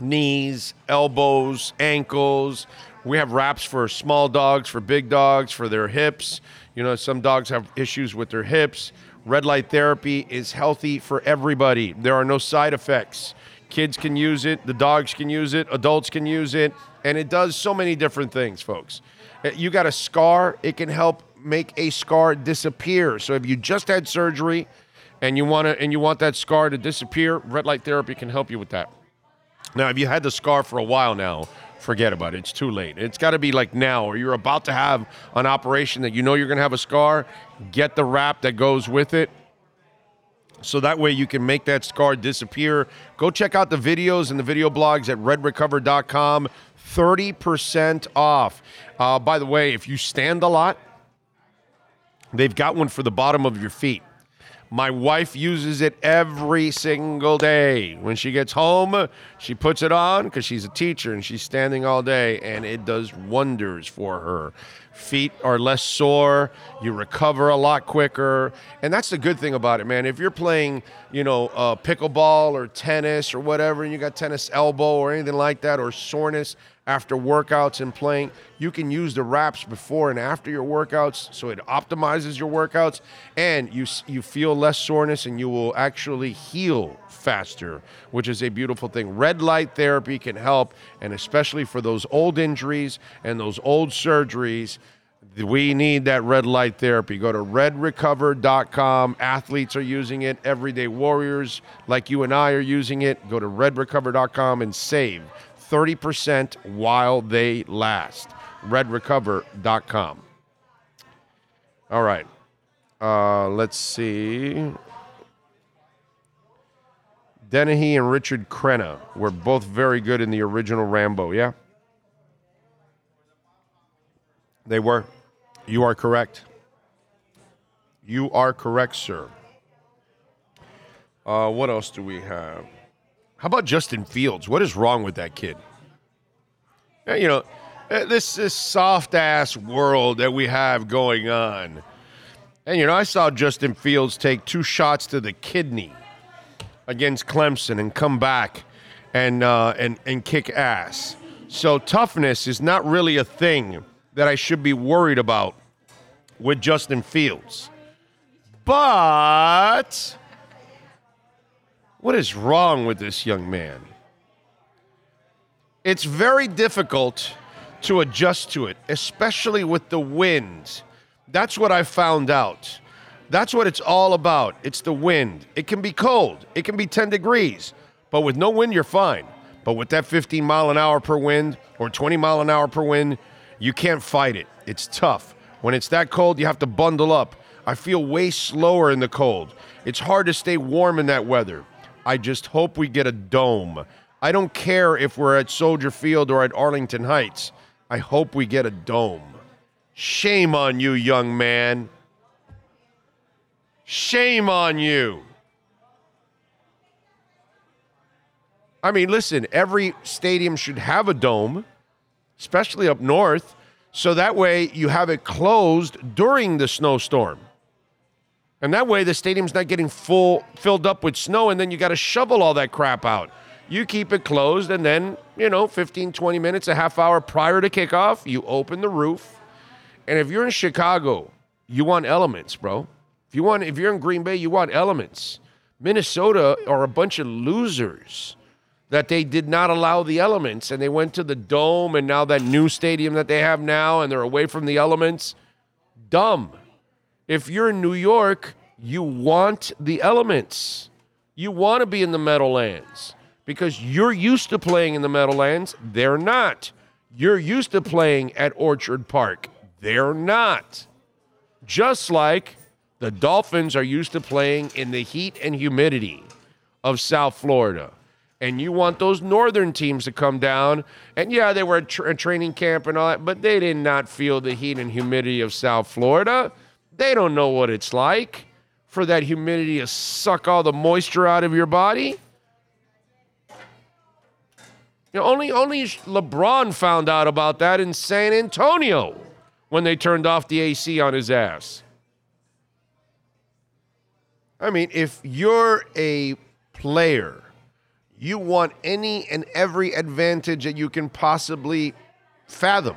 knees, elbows, ankles. We have wraps for small dogs, for big dogs, for their hips. You know, some dogs have issues with their hips. Red light therapy is healthy for everybody. There are no side effects. Kids can use it, the dogs can use it, adults can use it, and it does so many different things, folks. Uh, You got a scar, it can help make a scar disappear. So if you just had surgery and you want to and you want that scar to disappear, red light therapy can help you with that. Now, if you had the scar for a while now, forget about it. It's too late. It's got to be like now, or you're about to have an operation that you know you're going to have a scar. Get the wrap that goes with it. So that way you can make that scar disappear. Go check out the videos and the video blogs at redrecover.com. 30% off. Uh, by the way, if you stand a lot, they've got one for the bottom of your feet. My wife uses it every single day. When she gets home, she puts it on because she's a teacher and she's standing all day, and it does wonders for her. Feet are less sore, you recover a lot quicker. And that's the good thing about it, man. If you're playing, you know, uh, pickleball or tennis or whatever, and you got tennis elbow or anything like that, or soreness after workouts and playing, you can use the wraps before and after your workouts, so it optimizes your workouts, and you you feel less soreness, and you will actually heal faster, which is a beautiful thing. Red light therapy can help, and especially for those old injuries and those old surgeries. We need that red light therapy. Go to redrecover.com. Athletes are using it. Everyday warriors like you and I are using it. Go to redrecover.com and save 30% while they last. Redrecover.com. All right. Uh, let's see. Dennehy and Richard Crenna were both very good in the original Rambo, yeah? They were. You are correct. You are correct, sir. Uh, what else do we have? How about Justin Fields? What is wrong with that kid? You know, uh, this this soft ass world that we have going on. And you know, I saw Justin Fields take two shots to the kidney against Clemson and come back and uh, and and kick ass. So toughness is not really a thing that I should be worried about with Justin Fields. But what is wrong with this young man? It's very difficult to adjust to it, especially with the wind. That's what I found out. That's what it's all about. It's the wind. It can be cold, it can be 10 degrees, but with no wind, you're fine. But with that 15 mile an hour per wind or 20 mile an hour per wind, you can't fight it. It's tough. When it's that cold, you have to bundle up. I feel way slower in the cold. It's hard to stay warm in that weather. I just hope we get a dome. I don't care if we're at Soldier Field or at Arlington Heights. I hope we get a dome. Shame on you, young man. Shame on you. I mean, listen, every stadium should have a dome, especially up north, so that way you have it closed during the snowstorm. And that way the stadium's not getting full filled up with snow and then you got to shovel all that crap out. You keep it closed and then, you know, 15 20 minutes, a half hour prior to kickoff, you open the roof. And if you're in Chicago, you want elements, bro. If you want if you're in Green Bay, you want elements. Minnesota are a bunch of losers that they did not allow the elements and they went to the dome and now that new stadium that they have now and they're away from the elements. Dumb. If you're in New York, you want the elements. You want to be in the Meadowlands because you're used to playing in the Meadowlands. They're not. You're used to playing at Orchard Park. They're not. Just like the Dolphins are used to playing in the heat and humidity of South Florida. And you want those northern teams to come down. And yeah, they were at tra- training camp and all that, but they did not feel the heat and humidity of South Florida. They don't know what it's like for that humidity to suck all the moisture out of your body. You know, only only LeBron found out about that in San Antonio when they turned off the AC on his ass. I mean, if you're a player, you want any and every advantage that you can possibly fathom.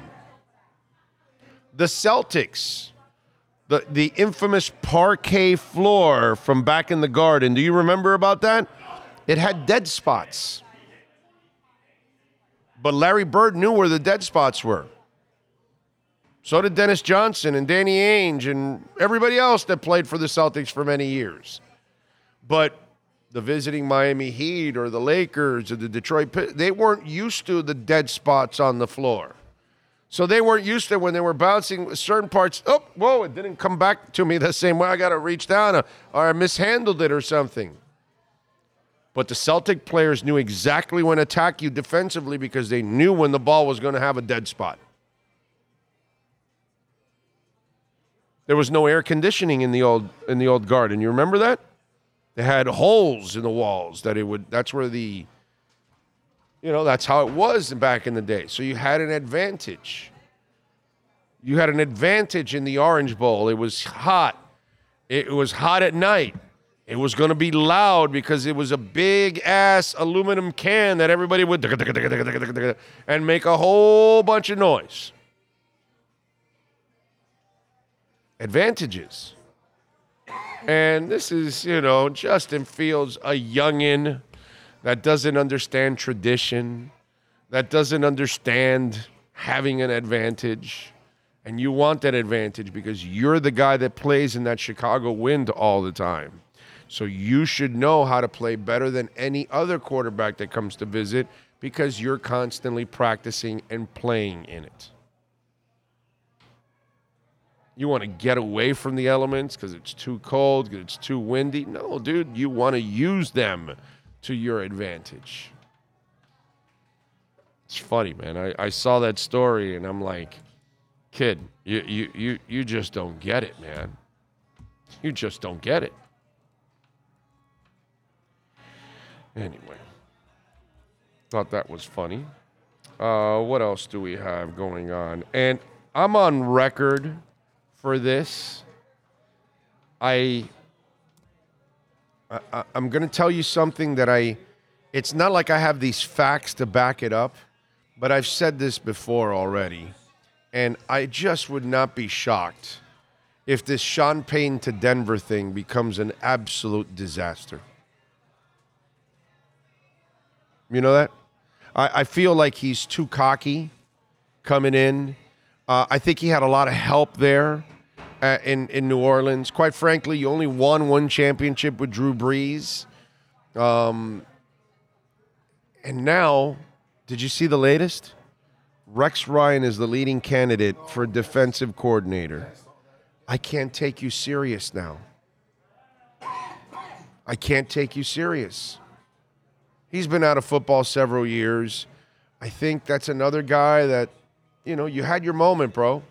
The Celtics, the, the infamous parquet floor from back in the garden, do you remember about that? It had dead spots. But Larry Bird knew where the dead spots were. So did Dennis Johnson and Danny Ainge and everybody else that played for the Celtics for many years. But the visiting Miami Heat or the Lakers or the Detroit, they weren't used to the dead spots on the floor. So they weren't used to when they were bouncing certain parts. Oh, whoa, it didn't come back to me the same way. I got to reach down uh, or I mishandled it or something. But the Celtic players knew exactly when to attack you defensively because they knew when the ball was going to have a dead spot. There was no air conditioning in the old in the old garden. You remember that? They had holes in the walls that it would that's where the you know, that's how it was back in the day. So you had an advantage. You had an advantage in the Orange Bowl. It was hot. It was hot at night. It was going to be loud because it was a big ass aluminum can that everybody would and make a whole bunch of noise. Advantages. And this is, you know, Justin Fields, a youngin' that doesn't understand tradition, that doesn't understand having an advantage. And you want that advantage because you're the guy that plays in that Chicago wind all the time. So you should know how to play better than any other quarterback that comes to visit because you're constantly practicing and playing in it. You want to get away from the elements because it's too cold, because it's too windy. No, dude, you want to use them to your advantage. It's funny, man. I, I saw that story and I'm like, kid, you, you, you, you just don't get it, man. You just don't get it. Anyway, thought that was funny. Uh, what else do we have going on? And I'm on record for this. I, I I'm going to tell you something that I. It's not like I have these facts to back it up, but I've said this before already, and I just would not be shocked if this Sean Payton to Denver thing becomes an absolute disaster. You know that? I, I feel like he's too cocky coming in. Uh, I think he had a lot of help there uh, in, in New Orleans. Quite frankly, you only won one championship with Drew Brees. Um, and now, did you see the latest? Rex Ryan is the leading candidate for defensive coordinator. I can't take you serious now. I can't take you serious. He's been out of football several years. I think that's another guy that, you know, you had your moment, bro,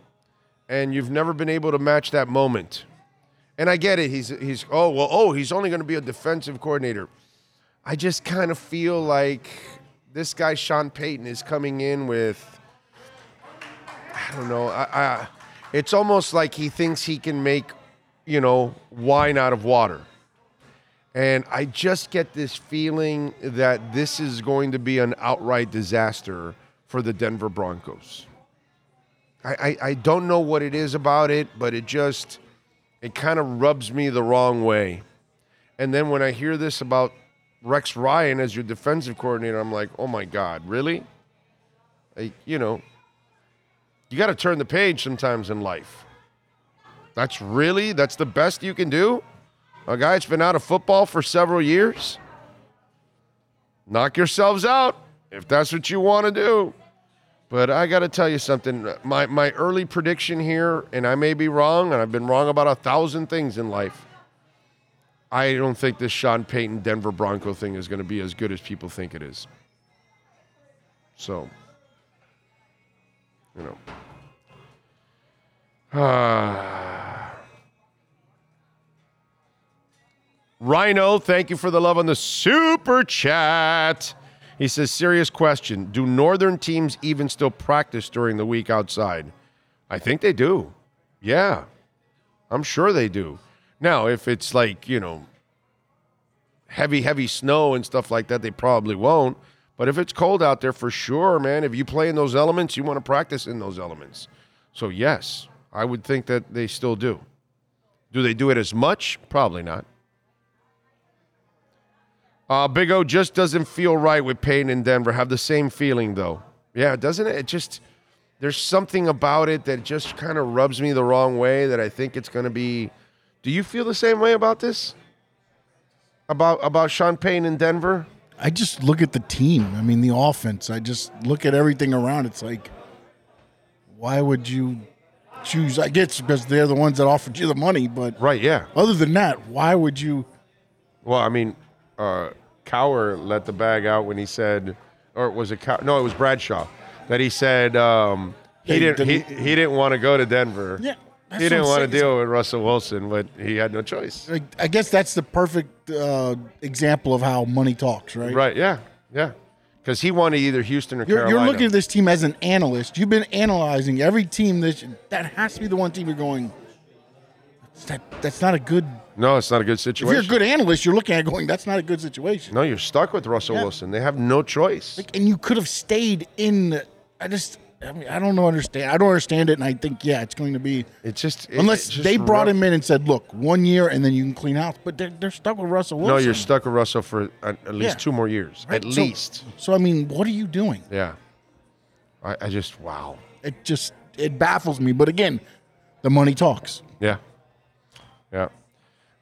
and you've never been able to match that moment. And I get it. He's he's oh well oh he's only going to be a defensive coordinator. I just kind of feel like this guy Sean Payton is coming in with I don't know. I, I it's almost like he thinks he can make, you know, wine out of water. And I just get this feeling that this is going to be an outright disaster for the Denver Broncos. I, I, I don't know what it is about it, but it just it kind of rubs me the wrong way. And then when I hear this about Rex Ryan as your defensive coordinator, I'm like, oh my God, really? You know, you got to turn the page sometimes in life. That's really, that's the best you can do? A guy that's been out of football for several years? Knock yourselves out if that's what you want to do. But I got to tell you something. My, my early prediction here, and I may be wrong, and I've been wrong about a thousand things in life. I don't think this Sean Payton Denver Bronco thing is going to be as good as people think it is. So, you know. Rhino, thank you for the love on the super chat. He says, serious question. Do northern teams even still practice during the week outside? I think they do. Yeah. I'm sure they do. Now, if it's like, you know, heavy, heavy snow and stuff like that, they probably won't. But if it's cold out there, for sure, man, if you play in those elements, you want to practice in those elements. So, yes, I would think that they still do. Do they do it as much? Probably not. Uh, Big O just doesn't feel right with Payton in Denver. Have the same feeling, though. Yeah, doesn't it? It just, there's something about it that just kind of rubs me the wrong way that I think it's going to be. Do you feel the same way about this? About about Sean Payton in Denver? I just look at the team. I mean, the offense. I just look at everything around. It's like, why would you choose? I guess because they're the ones that offered you the money. But Right, yeah. other than that, why would you? Well, I mean, uh, Cowher let the bag out when he said, or was it Cow? No, it was Bradshaw that he said um, he didn't he, didn't- he didn't want to go to Denver. Yeah, that's he didn't want to deal with Russell Wilson, but he had no choice. Like, I guess that's the perfect uh, example of how money talks, right? Right? Yeah, yeah. Because he wanted either Houston or You're, Carolina. you're looking at this team as an analyst. You've been analyzing every team. That that has to be the one team you're going. That that's not a good. No, it's not a good situation. If you're a good analyst, you're looking at it going, that's not a good situation. no, you're stuck with Russell Yeah. Wilson. They have no choice. Like, and you could have stayed in. the- I just. I mean, I don't know. Understand? I don't understand it, and I think yeah, it's going to be It's just it- unless just they brought rough. him in and said, look, one year and then you can clean house. But they're, they're stuck with Russell Wilson. No, you're stuck with Russell for at, at least Yeah. two more years, Right? at So- least. So I mean, what are you doing? Yeah. I, I just wow. It just it baffles me. But again, the money talks. Yeah. Yeah.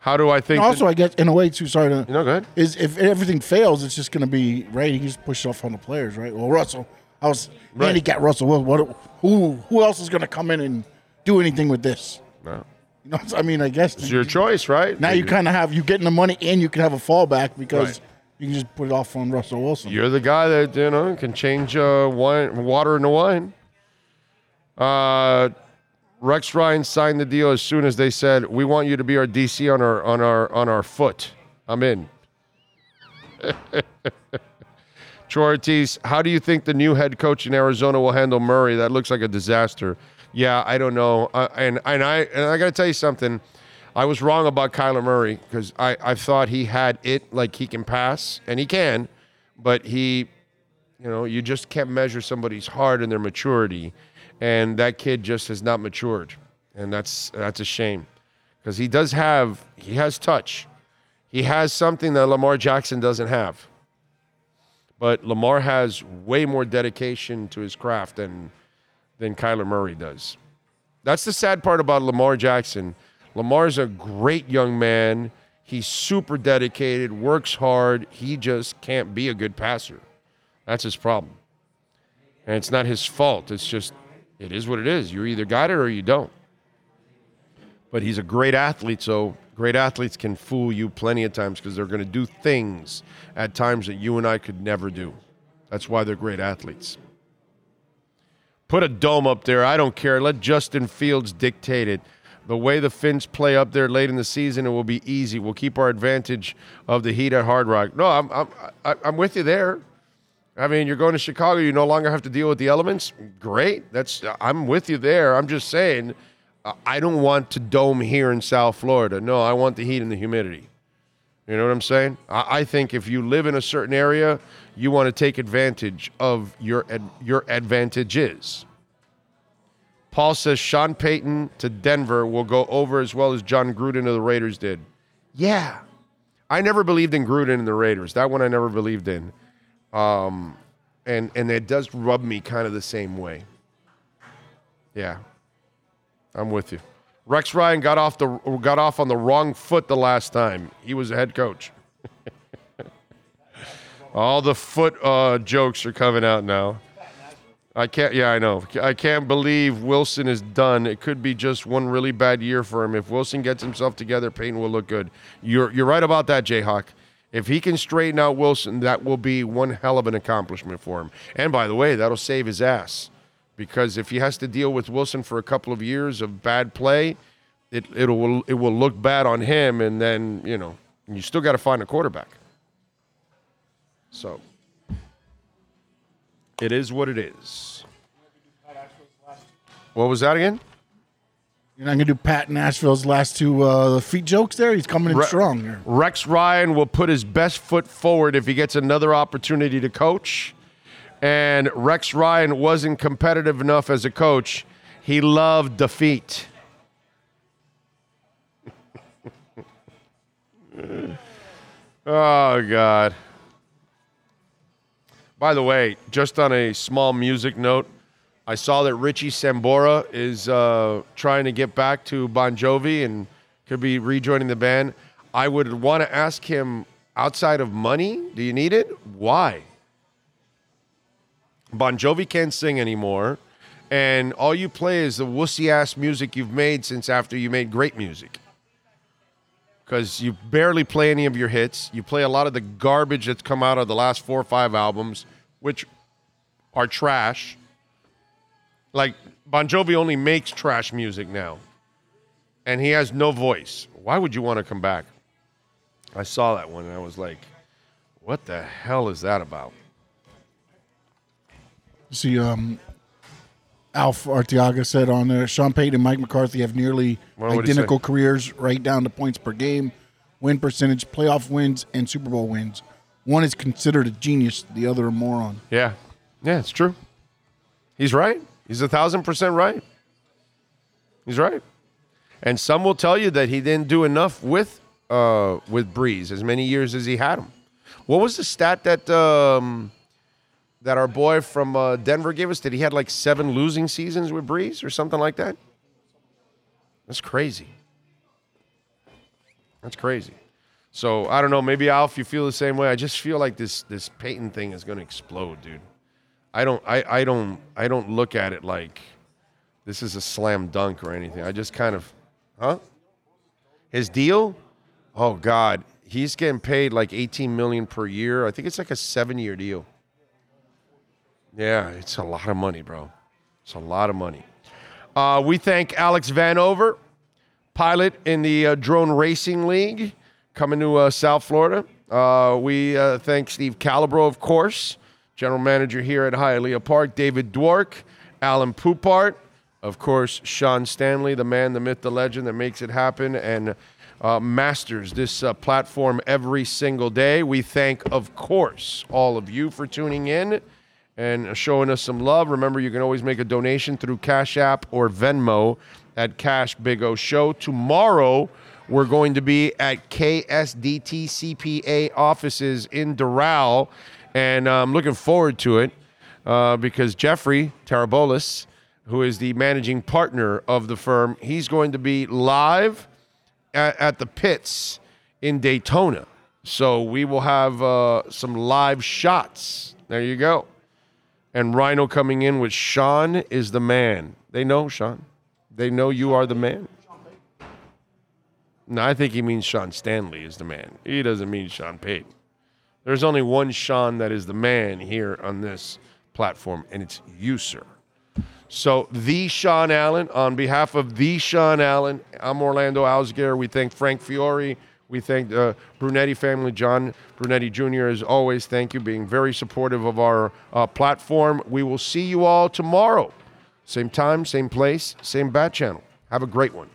How do I think? And also, that- I guess in a way too. Sorry to you know, go ahead. is if everything fails, it's just going to be right. He just pushed off on the players, right? Well, Russell, I was Right. handicap Russell. Well, what? Who? Who else is going to come in and do anything with this? No. You know, I mean, I guess It's your choice, right? now you kind of have you getting the money and you can have a fallback because Right. you can just put it off on Russell Wilson. You're the guy that you know can change uh, wine, water into wine. Uh, Rex Ryan signed the deal as soon as they said, "We want you to be our DC on our on our on our foot." I'm in. Troy Ortiz, how do you think the new head coach in Arizona will handle Murray? That looks like a disaster. Yeah, I don't know. Uh, and and I and I got to tell you something. I was wrong about Kyler Murray because I, I thought he had it like he can pass and he can, but he, you know, you just can't measure somebody's heart and their maturity, and that kid just has not matured, and that's that's a shame because he does have he has touch, he has something that Lamar Jackson doesn't have, but Lamar has way more dedication to his craft than than Kyler Murray does. That's the sad part about Lamar Jackson. Lamar's a great young man. He's super dedicated, works hard. He just can't be a good passer. That's his problem. And it's not his fault. It's just, it is what it is. You either got it or you don't. But he's a great athlete, so great athletes can fool you plenty of times because they're going to do things at times that you and I could never do. That's why they're great athletes. Put a dome up there. I don't care. Let Justin Fields dictate it. The way the Finns play up there late in the season, it will be easy. We'll keep our advantage of the heat at Hard Rock. No, I'm I'm I'm with you there. I mean, you're going to Chicago. You no longer have to deal with the elements. Great. That's I'm with you there. I'm just saying, uh, I don't want to dome here in South Florida. No, I want the heat and the humidity. You know what I'm saying? I, I think if you live in a certain area, you want to take advantage of your your advantages. Paul says Sean Payton to Denver will go over as well as Jon Gruden to the Raiders did. Yeah, I never believed in Gruden and the Raiders. That one I never believed in, um, and and it does rub me kind of the same way. Yeah, I'm with you. Rex Ryan got off the got off on the wrong foot the last time he was a head coach. All the foot uh, jokes are coming out now. I can't. Yeah, I know. I can't believe Wilson is done. It could be just one really bad year for him. If Wilson gets himself together, Payton will look good. You're you're right about that, Jayhawk. If he can straighten out Wilson, that will be one hell of an accomplishment for him. And by the way, that'll save his ass because if he has to deal with Wilson for a couple of years of bad play, it it will it will look bad on him, and then you know you still got to find a quarterback. So it is what it is. What was that again? You're not gonna do Pat Nashville's last two uh, feet jokes there. He's coming in Re- strong here. Rex Ryan will put his best foot forward if he gets another opportunity to coach. And Rex Ryan wasn't competitive enough as a coach. He loved defeat. oh, God. By the way, just on a small music note, I saw that Richie Sambora is uh, trying to get back to Bon Jovi and could be rejoining the band. I would want to ask him outside of money, do you need it? Why? Bon Jovi can't sing anymore, and all you play is the wussy ass music you've made since after you made great music. Because you barely play any of your hits. You play a lot of the garbage that's come out of the last four or five albums, which are trash. Like Bon Jovi only makes trash music now, and he has no voice. Why would you want to come back? I saw that one and I was like, what the hell is that about? See, um, Alf Artiaga said on there, Sean Payton and Mike McCarthy have nearly What identical careers, right down to points per game, win percentage, playoff wins, and Super Bowl wins. One is considered a genius, the other a moron. Yeah. Yeah, it's true. He's right. He's a thousand percent right. He's right. And some will tell you that he didn't do enough with uh, with Brees as many years as he had him. What was the stat that um, that our boy from uh, Denver gave us? That he had like seven losing seasons with Brees or something like that. That's crazy. That's crazy. So I don't know. Maybe Alf, you feel the same way. I just feel like this this Payton thing is going to explode, dude. I don't I, I don't I don't look at it like this is a slam dunk or anything. I just kind of huh? His deal? Oh God. He's getting paid like 18 million per year. I think it's like a seven year deal. Yeah, it's a lot of money, bro. It's a lot of money. Uh, we thank Alex Vanover, pilot in the uh, Drone Racing League, coming to uh, South Florida. Uh, we uh, thank Steve Calibro, of course, general manager here at Hialeah Park, David Dwork, Alan Poupart, of course, Sean Stanley, the man, the myth, the legend that makes it happen and uh, masters this uh, platform every single day. We thank, of course, all of you for tuning in and showing us some love. Remember, you can always make a donation through Cash App or Venmo at Cash Big O Show. Tomorrow, we're going to be at KSDT CPA offices in Doral, and I'm looking forward to it uh, because Jeffrey Tarabolis, who is the managing partner of the firm, he's going to be live at, at the pits in Daytona. So we will have uh, some live shots. There you go. And Rhino coming in with Sean is the man. They know, Sean. They know you are the man. No, I think he means Sean Stanley is the man. He doesn't mean Sean Payton. There's only one Sean that is the man here on this platform, and it's you, sir. So, the Sean Allen, on behalf of the Sean Allen, I'm Orlando Alzugaray. We thank Frank Fiore. We thank the Brunetti family, John Brunetti Jr., as always. Thank you, being very supportive of our uh, platform. We will see you all tomorrow. Same time, same place, same bat channel. Have a great one.